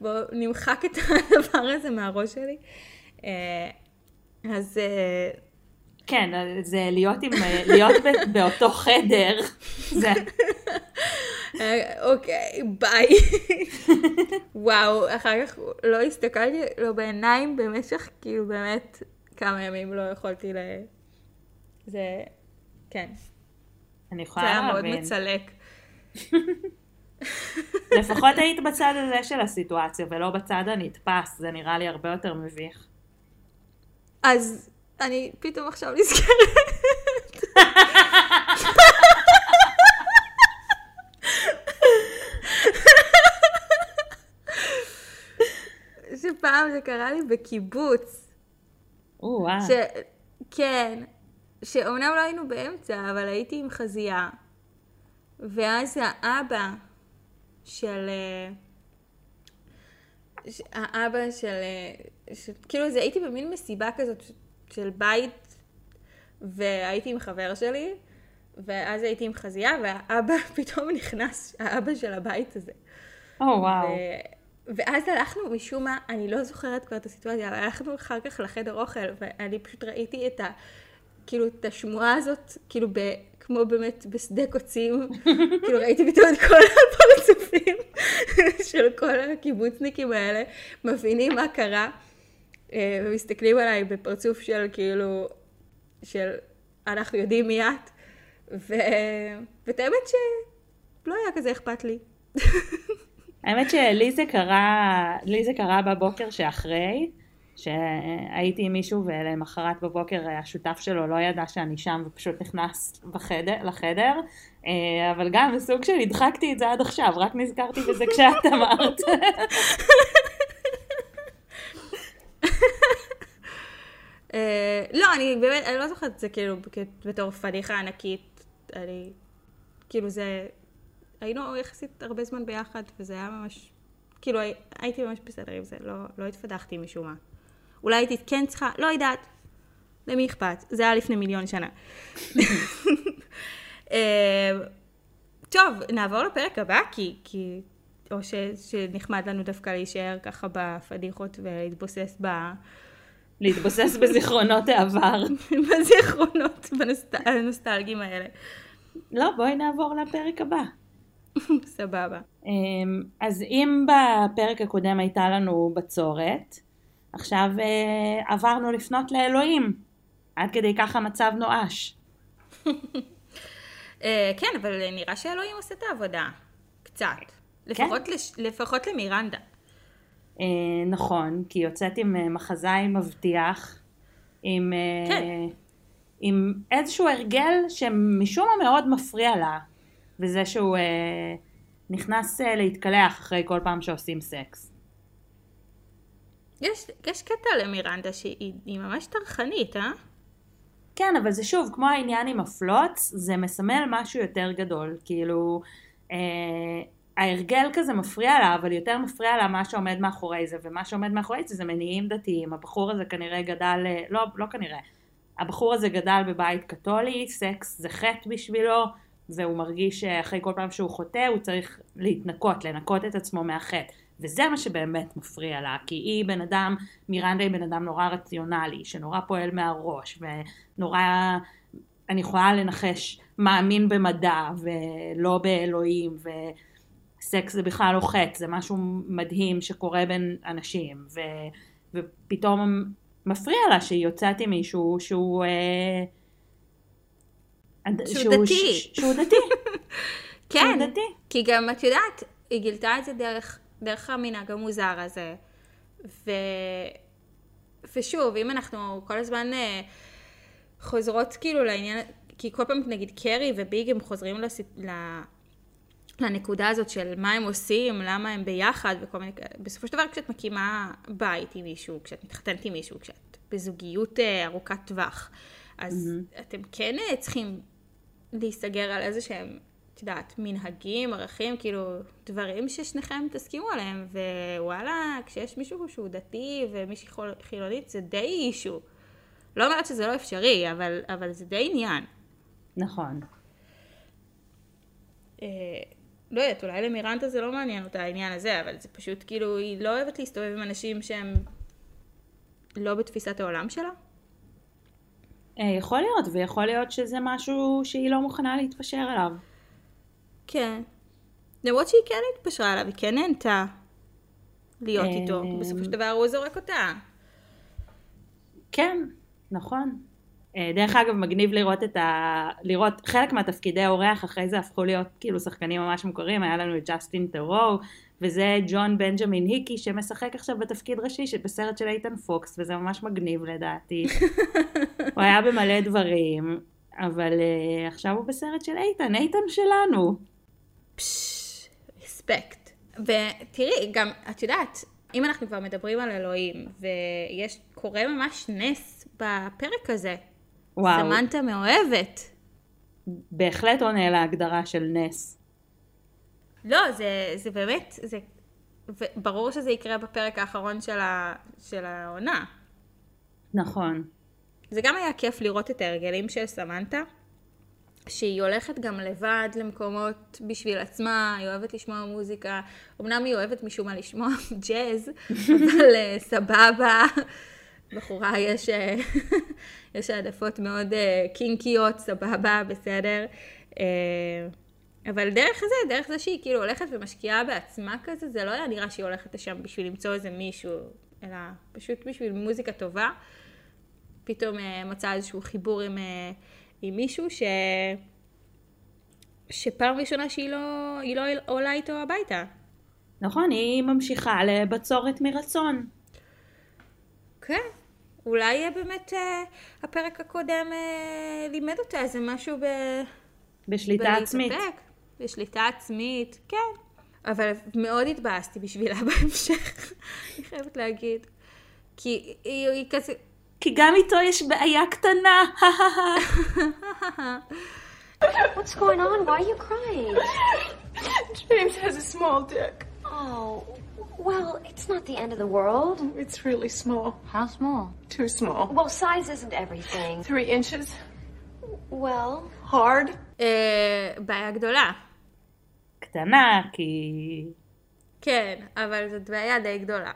A: בואו נמחק את הדבר הזה מהראש שלי. אה, אז אה,
B: כן, זה להיות, עם, להיות באותו חדר, זה,
A: אה, אוקיי, ביי. וואו, אחר כך לא הסתכלתי לו בעיניים במשך, כאילו באמת, כמה ימים לא יכולתי ל... זה... כן.
B: אני
A: זה
B: יכולה
A: היה מאוד
B: להבין.
A: מצלק.
B: לפחות היית בצד הזה של הסיטואציה ולא בצד הנתפס, זה נראה לי הרבה יותר מביך.
A: אז אני פתאום עכשיו נזכרת. שפעם זה קרה לי בקיבוץ.
B: או וואו.
A: ש... כן, שאומנם לא היינו באמצע, אבל הייתי עם חזייה. ואז האבא של... אה, האבא של... אה, ש... כאילו זה הייתי במין מסיבה כזאת של בית, והייתי עם חבר שלי, ואז הייתי עם חזייה, והאבא פתאום נכנס, האבא של הבית הזה.
B: או וואו.
A: ו... ואז הלכנו משום מה, אני לא זוכרת כבר את הסיטואציה, אבל הלכנו אחר כך לחדר אוכל, ואני פשוט ראיתי את ה... כאילו, את השמועה הזאת, כאילו, ב... כמו באמת בשדה קוצים, כאילו ראיתי פתאום את כל הפרצופים של כל הקיבוצניקים האלה, מבינים מה קרה, ומסתכלים עליי בפרצוף של כאילו, של אנחנו יודעים מי את, ו... ואת האמת שלא היה כזה אכפת לי.
B: האמת שלי זה קרה, לי זה קרה בבוקר שאחרי, שהייתי עם מישהו ולמחרת בבוקר השותף שלו לא ידע שאני שם ופשוט נכנס בחדר, לחדר, אה, אבל גם בסוג של הדחקתי את זה עד עכשיו, רק נזכרתי בזה כשאת אמרת.
A: אה, לא, אני באמת, אני לא זוכרת את זה כאילו בתור פדיחה ענקית. אני, כאילו זה, היינו יחסית הרבה זמן ביחד, וזה היה ממש, כאילו הי- הייתי ממש בסדר עם זה, לא, לא התפתחתי משום מה. אולי הייתי כן צריכה, לא יודעת. למי אכפת? זה היה לפני מיליון שנה. אה, טוב, נעבור לפרק הבא, כי, כי או ש, שנחמד לנו דווקא להישאר ככה בפדיחות ולהתבוסס ב...
B: להתבוסס בזיכרונות העבר.
A: בזיכרונות בנוסט- הנוסטלגיים האלה.
B: לא, בואי נעבור לפרק הבא.
A: סבבה.
B: אמ, אז אם בפרק הקודם הייתה לנו בצורת, עכשיו אה, עברנו לפנות לאלוהים. עד כדי כך המצב נואש.
A: אה, כן, אבל נראה שאלוהים עושה את העבודה. קצת. לפחות, לש... לפחות למירנדה.
B: אה, נכון, כי יוצאת עם אה, מחזאי מבטיח, עם, אה,
A: כן.
B: עם איזשהו הרגל שמשום מה מאוד מפריע לה, וזה שהוא נכנס להתקלח אחרי כל פעם שעושים סקס.
A: יש, יש קטע למירנדה שהיא היא ממש טרחנית, אה?
B: כן, אבל זה שוב, כמו העניין עם הפלוץ, זה מסמל משהו יותר גדול. כאילו, אה, ההרגל כזה מפריע לה, אבל יותר מפריע לה מה שעומד מאחורי זה, ומה שעומד מאחורי זה זה מניעים דתיים. הבחור הזה כנראה גדל, אה, לא, לא כנראה, הבחור הזה גדל בבית קתולי, סקס זה חטא בשבילו, והוא מרגיש שאחרי כל פעם שהוא חוטא הוא צריך להתנקות, לנקות את עצמו מהחטא. וזה מה שבאמת מפריע לה, כי היא בן אדם, מירנדה היא בן אדם נורא רציונלי, שנורא פועל מהראש, ונורא, אני יכולה לנחש, מאמין במדע, ולא באלוהים, וסקס זה בכלל לא חטא, זה משהו מדהים שקורה בין אנשים, ו, ופתאום מפריע לה שהיא יוצאת עם מישהו שהוא... אה,
A: שהוא דתי.
B: ש- שהוא דתי.
A: כן,
B: שהוא דתי.
A: כי גם את יודעת, היא גילתה את זה דרך, דרך המנהג המוזר הזה. ו... ושוב, אם אנחנו כל הזמן אה, חוזרות כאילו לעניין, כי כל פעם נגיד קרי וביג הם חוזרים לס... לנקודה הזאת של מה הם עושים, למה הם ביחד וכל מיני כאלה. בסופו של דבר כשאת מקימה בית עם מישהו, כשאת מתחתנת עם מישהו, כשאת בזוגיות אה, ארוכת טווח, אז mm-hmm. אתם כן אה, צריכים להיסגר על איזה שהם, את יודעת, מנהגים, ערכים, כאילו, דברים ששניכם תסכימו עליהם, ווואלה, כשיש מישהו שהוא דתי ומישהי חילונית, זה די אישו. לא אומרת שזה לא אפשרי, אבל, אבל זה די עניין.
B: נכון.
A: לא יודעת, אולי למירנטה זה לא מעניין אותה העניין הזה, אבל זה פשוט כאילו, היא לא אוהבת להסתובב עם אנשים שהם לא בתפיסת העולם שלה.
B: אה, יכול להיות, ויכול להיות שזה משהו שהיא לא מוכנה להתפשר עליו.
A: כן. למרות שהיא כן התפשרה עליו, היא כן נהנתה להיות
B: אה,
A: איתו. בסופו של דבר הוא זורק אותה.
B: כן, נכון. אה, דרך אגב, מגניב לראות את ה... לראות חלק מהתפקידי האורח אחרי זה הפכו להיות כאילו שחקנים ממש מוכרים, היה לנו את ג'סטין טרו, וזה ג'ון בנג'מין היקי שמשחק עכשיו בתפקיד ראשי בסרט של איתן פוקס, וזה ממש מגניב לדעתי. הוא היה במלא דברים, אבל uh, עכשיו הוא בסרט של איתן, איתן שלנו.
A: רספקט. ותראי, גם, את יודעת, אם אנחנו כבר מדברים על אלוהים, ויש, קורה ממש נס בפרק הזה.
B: וואו,
A: סמנטה מאוהבת.
B: בהחלט עונה להגדרה של נס.
A: לא, זה, זה באמת, זה, ברור שזה יקרה בפרק האחרון של, ה, של העונה.
B: נכון.
A: זה גם היה כיף לראות את ההרגלים של סמנטה, שהיא הולכת גם לבד למקומות בשביל עצמה, היא אוהבת לשמוע מוזיקה, אמנם היא אוהבת משום מה לשמוע ג'אז, אבל אה, סבבה, בחורה יש, אה, יש העדפות מאוד אה, קינקיות, סבבה, בסדר. אה, אבל דרך זה, דרך זה שהיא כאילו הולכת ומשקיעה בעצמה כזה, זה לא היה נראה שהיא הולכת לשם בשביל למצוא איזה מישהו, אלא פשוט בשביל מוזיקה טובה. פתאום אה, מצאה איזשהו חיבור עם, עם מישהו ש... שפעם ראשונה שהיא לא, לא עולה איתו הביתה.
B: נכון, היא ממשיכה לבצורת מרצון.
A: כן. אולי באמת אה, הפרק הקודם אה, לימד אותה איזה משהו ב...
B: בשליטה
A: בלהתאפק.
B: עצמית.
A: בשליטה עצמית, כן. אבל מאוד התבאסתי בשבילה בהמשך, אני חייבת להגיד. כי היא, היא כזה,
B: כי גם איתו יש בעיה קטנה,
D: What's going on? Why are you crying?
H: James has a small dick.
D: Oh, well, it's not the end of the world.
H: It's really small.
G: How small?
H: Too small.
D: Well, size isn't everything.
H: Three inches.
D: Well,
H: Hard.
A: אה, בעיה גדולה.
B: קטנה, כי...
A: כן, אבל זאת בעיה די גדולה.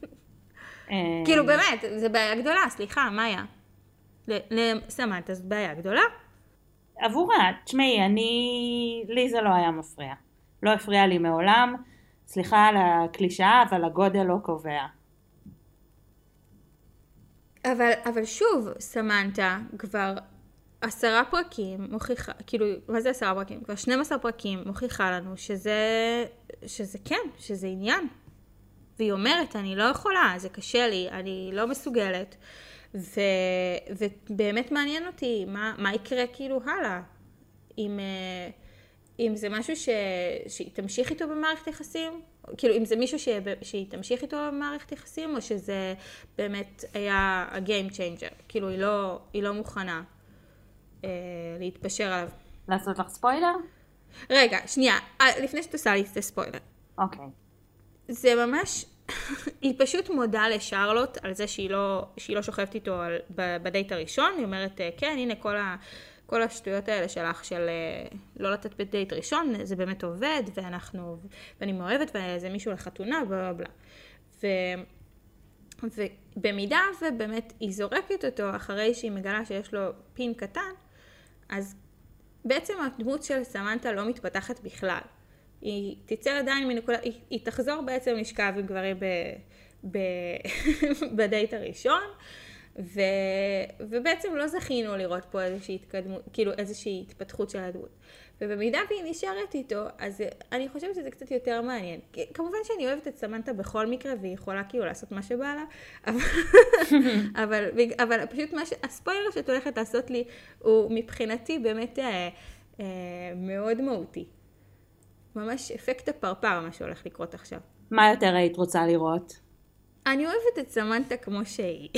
B: אה,
A: כאילו באמת, זו בעיה גדולה, סליחה, מאיה. לסמנטה זאת בעיה גדולה.
B: עבורה, תשמעי, אני... לי זה לא היה מפריע. לא הפריע לי מעולם. סליחה על הקלישאה, אבל הגודל לא קובע.
A: אבל, אבל שוב, סמנטה כבר עשרה פרקים מוכיחה, כאילו, מה זה עשרה פרקים? כבר 12 פרקים מוכיחה לנו שזה, שזה כן, שזה עניין. והיא אומרת, אני לא יכולה, זה קשה לי, אני לא מסוגלת. ו, ובאמת מעניין אותי מה, מה יקרה כאילו הלאה. אם, אה, אם זה משהו ש, שהיא תמשיך איתו במערכת יחסים, כאילו אם זה מישהו ש, שהיא תמשיך איתו במערכת יחסים, או שזה באמת היה ה-game changer, כאילו היא לא, היא לא מוכנה אה, להתפשר עליו.
B: לעשות לך ספוילר?
A: רגע, שנייה, אה, לפני שאת עושה לי את הספוילר.
B: אוקיי.
A: זה ממש, היא פשוט מודה לשרלוט על זה שהיא לא, שהיא לא שוכבת איתו על, בדייט הראשון, היא אומרת, "אה, כן, הנה כל, ה, כל השטויות האלה שלך של אה, לא לתת בדייט ראשון, זה באמת עובד, ואנחנו, ואני מאוהבת, וזה מישהו לחתונה, בלה בלה. ו, ובמידה ובאמת היא זורקת אותו אחרי שהיא מגלה שיש לו פין קטן, אז בעצם הדמות של סמנטה לא מתפתחת בכלל. היא תצא עדיין מנקודה, היא, היא תחזור בעצם לשכב עם גברים ב, ב, בדייט הראשון, ו, ובעצם לא זכינו לראות פה איזושהי התקדמות, כאילו איזושהי התפתחות של הדמות. ובמידה והיא נשארת איתו, אז אני חושבת שזה קצת יותר מעניין. כמובן שאני אוהבת את סמנטה בכל מקרה, והיא יכולה כאילו לעשות מה שבא לה, אבל, אבל, אבל פשוט מה ש... הספוילר שאת הולכת לעשות לי, הוא מבחינתי באמת אה, אה, מאוד מהותי. ממש אפקט הפרפר מה שהולך לקרות עכשיו.
B: מה יותר היית רוצה לראות?
A: אני אוהבת את סמנטה כמו שהיא.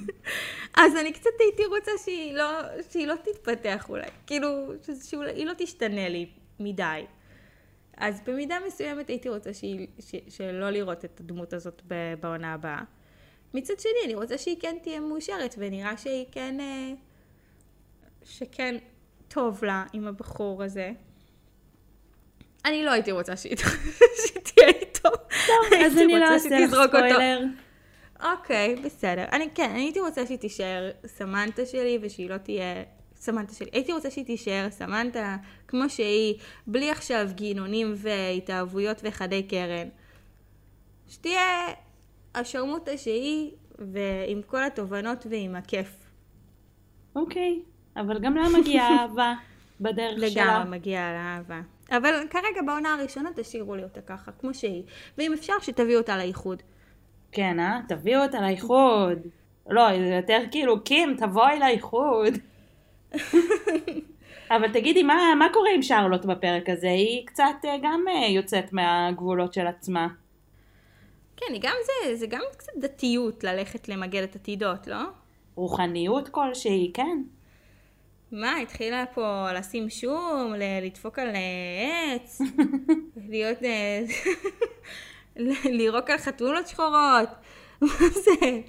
A: אז אני קצת הייתי רוצה שהיא לא, שהיא לא תתפתח אולי. כאילו, ש- שאולי היא לא תשתנה לי מדי. אז במידה מסוימת הייתי רוצה שהיא, ש, שלא לראות את הדמות הזאת בעונה הבאה. מצד שני, אני רוצה שהיא כן תהיה מאושרת, ונראה שהיא כן... אה, שכן טוב לה עם הבחור הזה. אני לא הייתי רוצה שהיא איתו.
B: אז אני לא אעשה לך. ספוילר.
A: אוקיי, בסדר. אני כן, אני הייתי רוצה שהיא תישאר סמנטה שלי ושהיא לא תהיה סמנטה שלי. הייתי רוצה שהיא תישאר סמנטה כמו שהיא, בלי עכשיו גינונים והתאהבויות וחדי קרן. שתהיה השרמוטה שהיא, ועם כל התובנות ועם הכיף.
B: אוקיי, אבל גם לה מגיעה אהבה בדרך שלה.
A: לגמרי מגיעה לאהבה. אבל כרגע בעונה הראשונה תשאירו לי אותה ככה, כמו שהיא. ואם אפשר, שתביאו אותה לאיחוד.
B: כן, אה? תביאו אותה לאיחוד. לא, זה יותר כאילו, קים, תבואי לאיחוד. אבל תגידי, מה, מה קורה עם שרלוט בפרק הזה? היא קצת אה, גם אה, יוצאת מהגבולות של עצמה.
A: כן, גם זה, זה גם קצת דתיות ללכת למגד את עתידות, לא?
B: רוחניות כלשהי, כן.
A: מה, התחילה פה לשים שום, לדפוק על אה, עץ, להיות... אה, ל- לירוק על חתולות שחורות, מה זה?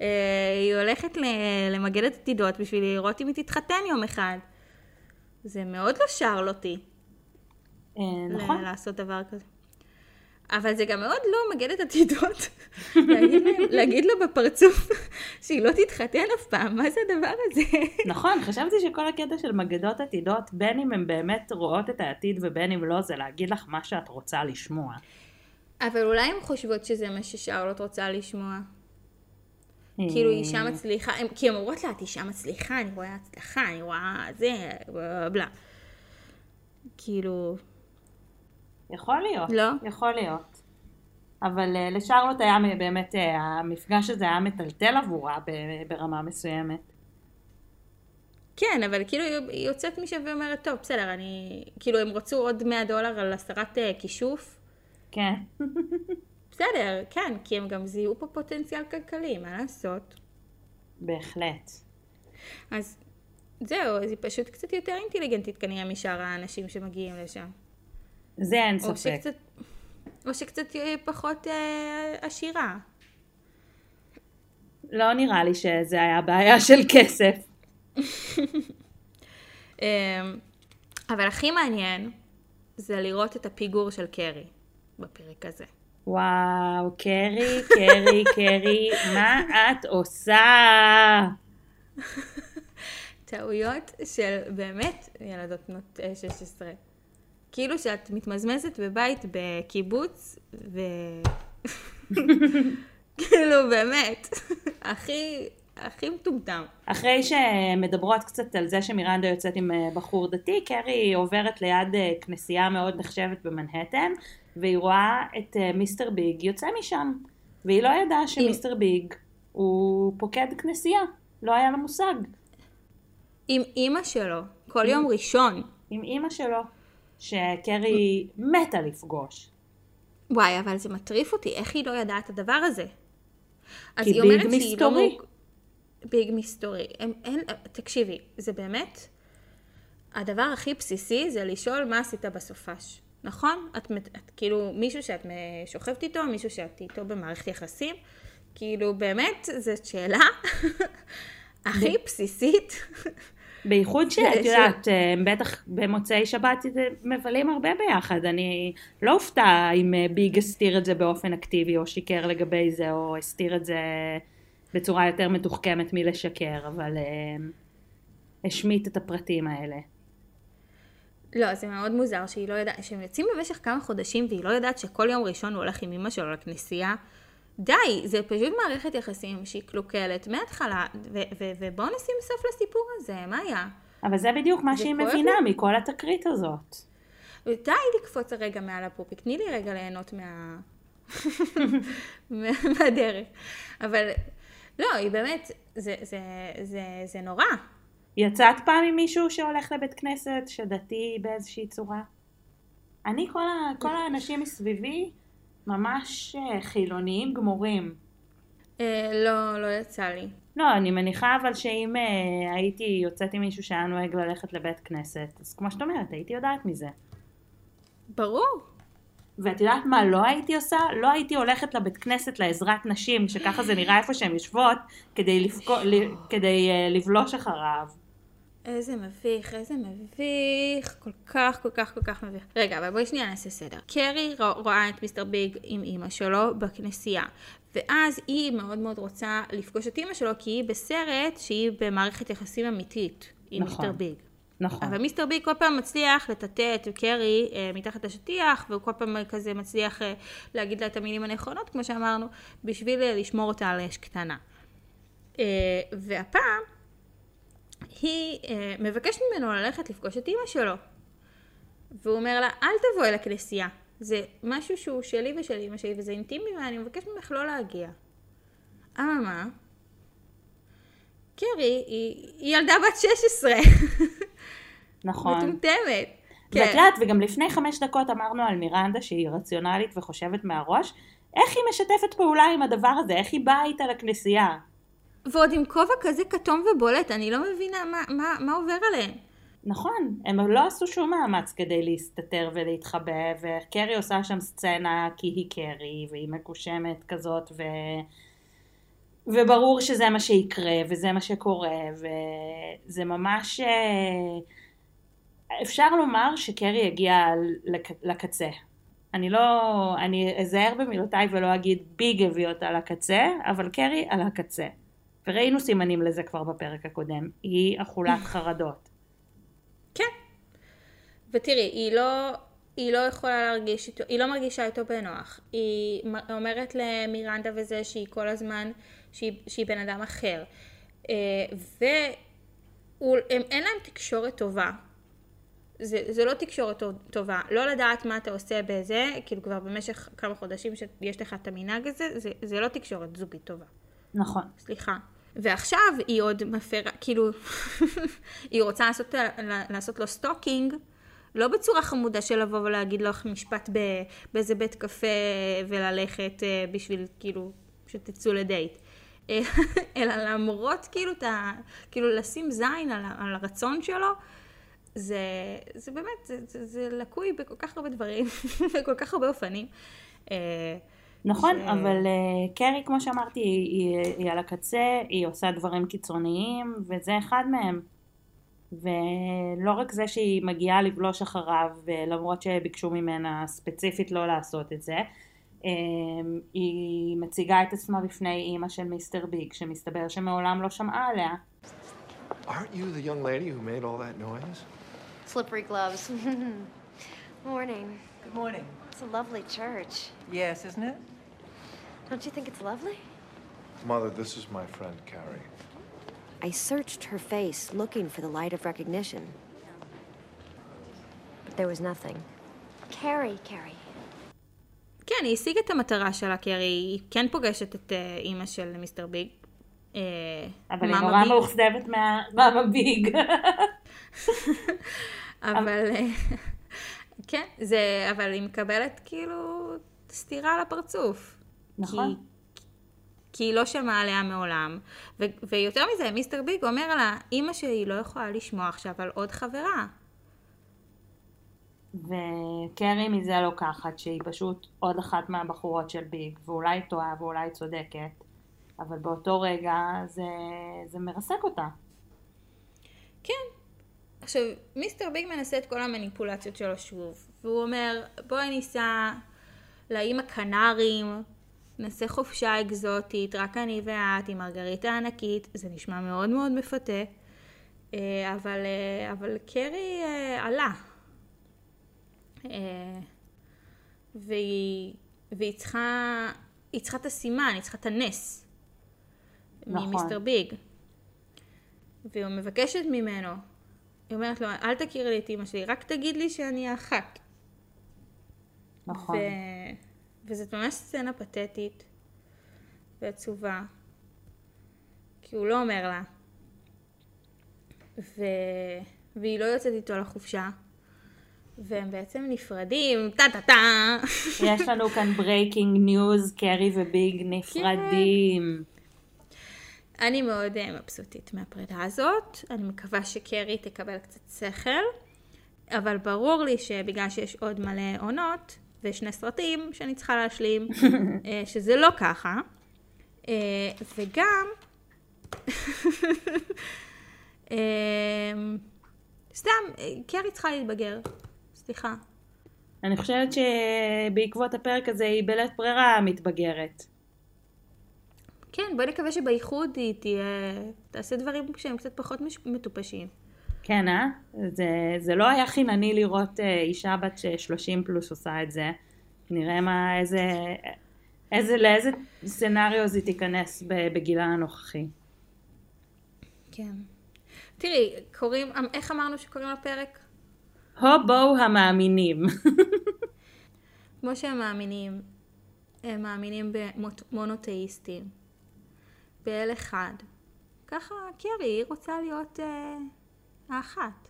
A: אה, היא הולכת ל- למגד את עתידות בשביל לראות אם היא תתחתן יום אחד. זה מאוד לא שרלוטי.
B: נכון.
A: לעשות דבר כזה. אבל זה גם מאוד לא מגד את עתידות. להגיד, להם- להגיד לה בפרצוף שהיא לא תתחתן אף פעם, מה זה הדבר הזה?
B: נכון, חשבתי שכל הקטע של מגדות עתידות, בין אם הן באמת רואות את העתיד ובין אם לא, זה להגיד לך מה שאת רוצה לשמוע.
A: אבל אולי הן חושבות שזה מה ששרלוט רוצה לשמוע. כאילו היא אישה מצליחה, הם, כי הן אומרות לה, את אישה מצליחה, אני רואה הצלחה, אני רואה זה, בלה. כאילו,
B: יכול להיות.
A: לא?
B: יכול להיות. אבל uh, לשרלוט היה באמת, uh, המפגש הזה היה מטלטל עבורה ברמה מסוימת.
A: כן, אבל כאילו היא- יוצאת משם ואומרת, טוב, בסדר, אני... כאילו הם רצו עוד 100 דולר על הסרת אה, כישוף.
B: כן.
A: בסדר, כן, כי הם גם זיהו פה פוטנציאל כלכלי, מה לעשות?
B: בהחלט.
A: אז זהו, אז היא פשוט קצת יותר אינטליגנטית כנראה משאר האנשים שמגיעים לשם.
B: זה אין
A: או
B: ספק.
A: שקצת, או שקצת אה, פחות אה, עשירה.
B: לא נראה לי שזה היה בעיה של כסף.
A: אה, אבל הכי מעניין זה לראות את הפיגור של קרי בפרק הזה.
B: וואו, קרי, קרי, קרי, מה את עושה?
A: טעויות של באמת ילדות בנות אה, 16. כאילו שאת מתמזמזת בבית בקיבוץ, ו... כאילו באמת, הכי, הכי מטומטם.
B: אחרי שמדברות קצת על זה שמירנדה יוצאת עם אה, בחור דתי, קרי עוברת ליד אה, כנסייה מאוד נחשבת במנהטן, והיא רואה את אה, מיסטר ביג יוצא משם. והיא לא ידעה שמיסטר ביג הוא פוקד כנסייה, לא היה לה מושג.
A: עם אימא שלו, כל יום ראשון.
B: עם אימא שלו, שקרי מתה לפגוש.
A: וואי, אבל זה מטריף אותי, איך היא לא ידעה את הדבר הזה? אז
B: כי
A: היא
B: ביג
A: אומרת שהיא לא
B: מסתורי.
A: מוק- ביג מסתורי. הם, אין, תקשיבי, זה באמת, הדבר הכי בסיסי זה לשאול מה עשית בסופש. נכון? את, מת- את כאילו מישהו שאת שוכבת איתו, מישהו שאת איתו במערכת יחסים, כאילו באמת, זו שאלה הכי בסיסית.
B: בייחוד שאת יודעת, אה, בטח במוצאי שבת מבלים הרבה ביחד. אני לא אופתע אם אה, ביג הסתיר את זה באופן אקטיבי, או שיקר לגבי זה, או הסתיר את זה בצורה יותר מתוחכמת מלשקר, אבל אה, השמיט את הפרטים האלה.
A: לא, זה מאוד מוזר שהיא לא יודעת, שהם יוצאים במשך כמה חודשים והיא לא יודעת שכל יום ראשון הוא הולך עם אמא שלו לכנסייה. די, זה פשוט מערכת יחסים שהיא קלוקלת מההתחלה, ו- ו- ובואו נשים סוף לסיפור הזה, מה היה?
B: אבל זה בדיוק מה
A: זה
B: שהיא מבינה
A: לי.
B: מכל התקרית הזאת.
A: די לקפוץ הרגע מעל הפופיק, תני לי רגע ליהנות מה... מה- מהדרך. אבל לא, היא באמת, זה, זה, זה, זה נורא.
B: יצאת פעם עם מישהו שהולך לבית כנסת, שדתי באיזושהי צורה? אני, כל, ה, כל האנשים מסביבי ממש אה, חילוניים גמורים.
A: אה, לא, לא יצא לי.
B: לא, אני מניחה אבל שאם אה, הייתי יוצאת עם מישהו שהיה נוהג ללכת לבית כנסת, אז כמו שאת אומרת, הייתי יודעת מזה.
A: ברור.
B: ואת יודעת מה לא הייתי עושה? לא הייתי הולכת לבית כנסת לעזרת נשים, שככה זה נראה איפה שהן יושבות, כדי, לפקו, ל, כדי אה, לבלוש אחריו.
A: איזה מביך, איזה מביך, כל כך, כל כך, כל כך מביך. רגע, אבל בואי שנייה נעשה סדר. קרי רוא- רואה את מיסטר ביג עם אימא שלו בכנסייה, ואז היא מאוד מאוד רוצה לפגוש את אימא שלו, כי היא בסרט שהיא במערכת יחסים אמיתית עם
B: נכון.
A: מיסטר ביג.
B: נכון.
A: אבל מיסטר ביג כל פעם מצליח לטאטא את קרי אה, מתחת לשטיח, והוא כל פעם כזה מצליח אה, להגיד לה את המילים הנכונות, כמו שאמרנו, בשביל אה, לשמור אותה על אש קטנה. אה, והפעם היא אה, מבקשת ממנו ללכת לפגוש את אימא שלו. והוא אומר לה, אל תבואי לכנסייה. זה משהו שהוא שלי ושל אימא שלי, וזה אינטימי, ואני מבקש ממך לא להגיע. אממה, קרי היא, היא ילדה בת 16.
B: נכון.
A: מטומטמת.
B: ואת
A: כן.
B: יודעת, וגם לפני חמש דקות אמרנו על מירנדה שהיא רציונלית וחושבת מהראש, איך היא משתפת פעולה עם הדבר הזה? איך היא באה איתה לכנסייה?
A: ועוד עם כובע כזה כתום ובולט, אני לא מבינה מה, מה, מה עובר עליהם.
B: נכון, הם לא עשו שום מאמץ כדי להסתתר ולהתחבא, וקרי עושה שם סצנה כי היא קרי, והיא מקושמת כזאת, ו... וברור שזה מה שיקרה, וזה מה שקורה, וזה ממש... אה, אפשר לומר שקרי הגיעה לק... לקצה. אני לא... אני אזהר במילותיי ולא אגיד ביג הביא אותה לקצה, אבל קרי על הקצה. וראינו סימנים לזה כבר בפרק הקודם. היא אכולת חרדות.
A: כן. ותראי, היא לא, היא לא יכולה להרגיש איתו, היא לא מרגישה איתו בנוח. היא אומרת למירנדה וזה שהיא כל הזמן, שהיא, שהיא בן אדם אחר. אה, ואין להם תקשורת טובה. זה, זה לא תקשורת טוב- טובה. לא לדעת מה אתה עושה בזה, כאילו כבר במשך כמה חודשים שיש לך את המנהג הזה, זה, זה לא תקשורת זוגית טובה.
B: נכון.
A: סליחה. ועכשיו היא עוד מפרה, כאילו, היא רוצה לעשות, לעשות לו stalking, לא בצורה חמודה של לבוא ולהגיד לו משפט באיזה בית קפה וללכת אה, בשביל כאילו שתצאו לדייט, אה, אלא למרות כאילו ה... כאילו לשים זין על, על הרצון שלו, זה, זה באמת, זה, זה, זה לקוי בכל כך הרבה דברים, בכל כך הרבה אופנים.
B: נכון,
A: ש-
B: אבל uh, קרי, כמו שאמרתי, היא, היא, היא על הקצה, היא עושה דברים קיצוניים, וזה אחד מהם. ולא רק זה שהיא מגיעה לבלוש אחריו, למרות שביקשו ממנה ספציפית לא לעשות את זה, אה, היא מציגה את עצמה בפני אימא של מיסטר ביג, שמסתבר שמעולם לא שמעה עליה.
E: Aren't you the young lady who made all that noise?
D: Slippery gloves. Morning.
I: Good morning.
D: It's a lovely church.
I: Yes, isn't it?
D: Don't you think it's lovely?
E: Mother, this is my friend Carrie.
D: I searched her face looking for the light of recognition. But there was nothing. Carrie, Carrie.
A: כן, היא השיגה את המטרה שלה, כי הרי היא כן פוגשת את אה, אימא של מיסטר ביג. אה,
B: אבל היא נורא. מאוכזבת מהמאמה ביג.
A: אבל אה, כן, זה, אבל היא מקבלת כאילו סטירה על הפרצוף.
B: נכון.
A: כי, כי היא לא שמעה עליה מעולם. ו, ויותר מזה, מיסטר ביג אומר לה, אימא שלי לא יכולה לשמוע עכשיו על עוד חברה.
B: וקרי מזה לוקחת שהיא פשוט עוד אחת מהבחורות של ביג, ואולי טועה ואולי צודקת, אבל באותו רגע זה, זה מרסק אותה.
A: כן. עכשיו, מיסטר ביג מנסה את כל המניפולציות שלו שוב, והוא אומר, בואי ניסע לאיים הקנרים, נעשה חופשה אקזוטית, רק אני ואת, עם מרגריטה ענקית, זה נשמע מאוד מאוד מפתה, אה, אבל, אה, אבל קרי אה, עלה. והיא, והיא צריכה, היא צריכה את הסימן, היא צריכה את הנס.
B: נכון.
A: ממיסטר ביג. והיא מבקשת ממנו, היא אומרת לו, אל תכיר לי את אמא שלי, רק תגיד לי שאני האחת.
B: נכון.
A: ו... וזאת ממש סצנה פתטית ועצובה, כי הוא לא אומר לה. ו... והיא לא יוצאת איתו לחופשה, והם בעצם נפרדים, טה טה טה.
B: יש לנו כאן breaking news, קרי וביג נפרדים.
A: אני מאוד אה, מבסוטית מהפרידה הזאת, אני מקווה שקרי תקבל קצת שכל, אבל ברור לי שבגלל שיש עוד מלא עונות ושני סרטים שאני צריכה להשלים, אה, שזה לא ככה, אה, וגם, אה, סתם, קרי צריכה להתבגר, סליחה.
B: אני חושבת שבעקבות הפרק הזה היא בלית ברירה מתבגרת.
A: כן, בואי נקווה שבייחוד היא תהיה, תעשה דברים שהם קצת פחות מש- מטופשים.
B: כן, אה? זה, זה לא היה חינני לראות אה, אישה בת אה, 30 פלוס עושה את זה. נראה מה, איזה, איזה, לאיזה סצנריו היא תיכנס בגילה הנוכחי.
A: כן. תראי, קוראים, איך אמרנו שקוראים לפרק?
B: הובו המאמינים.
A: כמו שהם מאמינים, הם מאמינים במונותאיסטים, באל אחד. ככה קרי, היא רוצה להיות אה, האחת,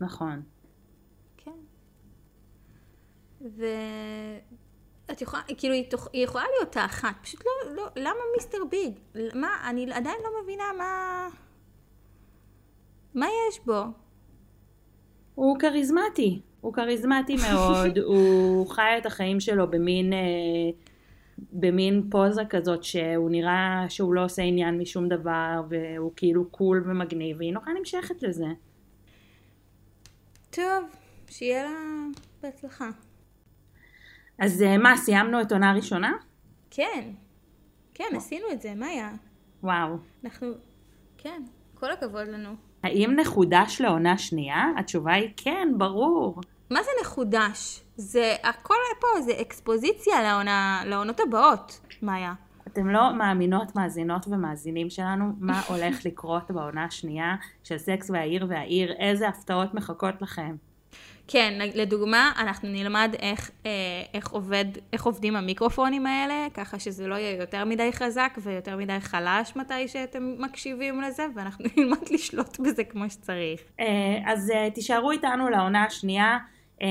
B: נכון.
A: כן. ואת יכולה, כאילו, היא, תוכ... היא יכולה להיות האחת, פשוט לא, לא, למה מיסטר ביג? מה, אני עדיין לא מבינה מה... מה יש בו?
B: הוא כריזמטי. הוא כריזמטי מאוד, הוא חי את החיים שלו במין, אה, במין פוזה כזאת שהוא נראה שהוא לא עושה עניין משום דבר והוא כאילו קול ומגניב והיא נורא נמשכת לזה.
A: טוב, שיהיה לה בהצלחה.
B: אז אה, מה, סיימנו את עונה ראשונה?
A: כן, כן, עשינו את זה, מה היה?
B: וואו.
A: אנחנו, כן, כל הכבוד לנו.
B: האם נחודש לעונה שנייה? התשובה היא כן, ברור.
A: מה זה מחודש? זה, הכל פה זה אקספוזיציה לעונה, לעונות הבאות, מאיה.
B: אתם לא מאמינות, מאזינות ומאזינים שלנו מה הולך לקרות בעונה השנייה של סקס והעיר והעיר, איזה הפתעות מחכות לכם.
A: כן, לדוגמה, אנחנו נלמד איך, אה, איך, עובד, איך עובדים המיקרופונים האלה, ככה שזה לא יהיה יותר מדי חזק ויותר מדי חלש מתי שאתם מקשיבים לזה, ואנחנו נלמד לשלוט בזה כמו שצריך.
B: אה, אז אה, תישארו איתנו לעונה השנייה. אה,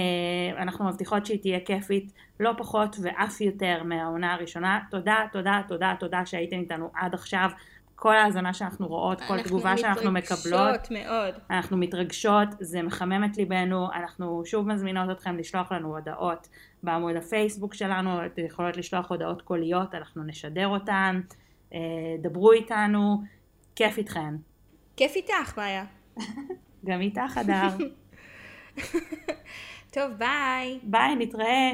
B: אנחנו מבטיחות שהיא תהיה כיפית לא פחות ואף יותר מהעונה הראשונה. תודה, תודה, תודה, תודה שהייתם איתנו עד עכשיו. כל ההאזנה שאנחנו רואות, כל תגובה שאנחנו מקבלות.
A: אנחנו מתרגשות מאוד.
B: אנחנו מתרגשות, זה מחמם את ליבנו, אנחנו שוב מזמינות אתכם לשלוח לנו הודעות בעמוד הפייסבוק שלנו, אתם יכולות לשלוח הודעות קוליות, אנחנו נשדר אותן, אה, דברו איתנו, כיף איתכן.
A: כיף איתך, מאיה.
B: גם איתך, הדר.
A: טוב, ביי.
B: ביי, נתראה.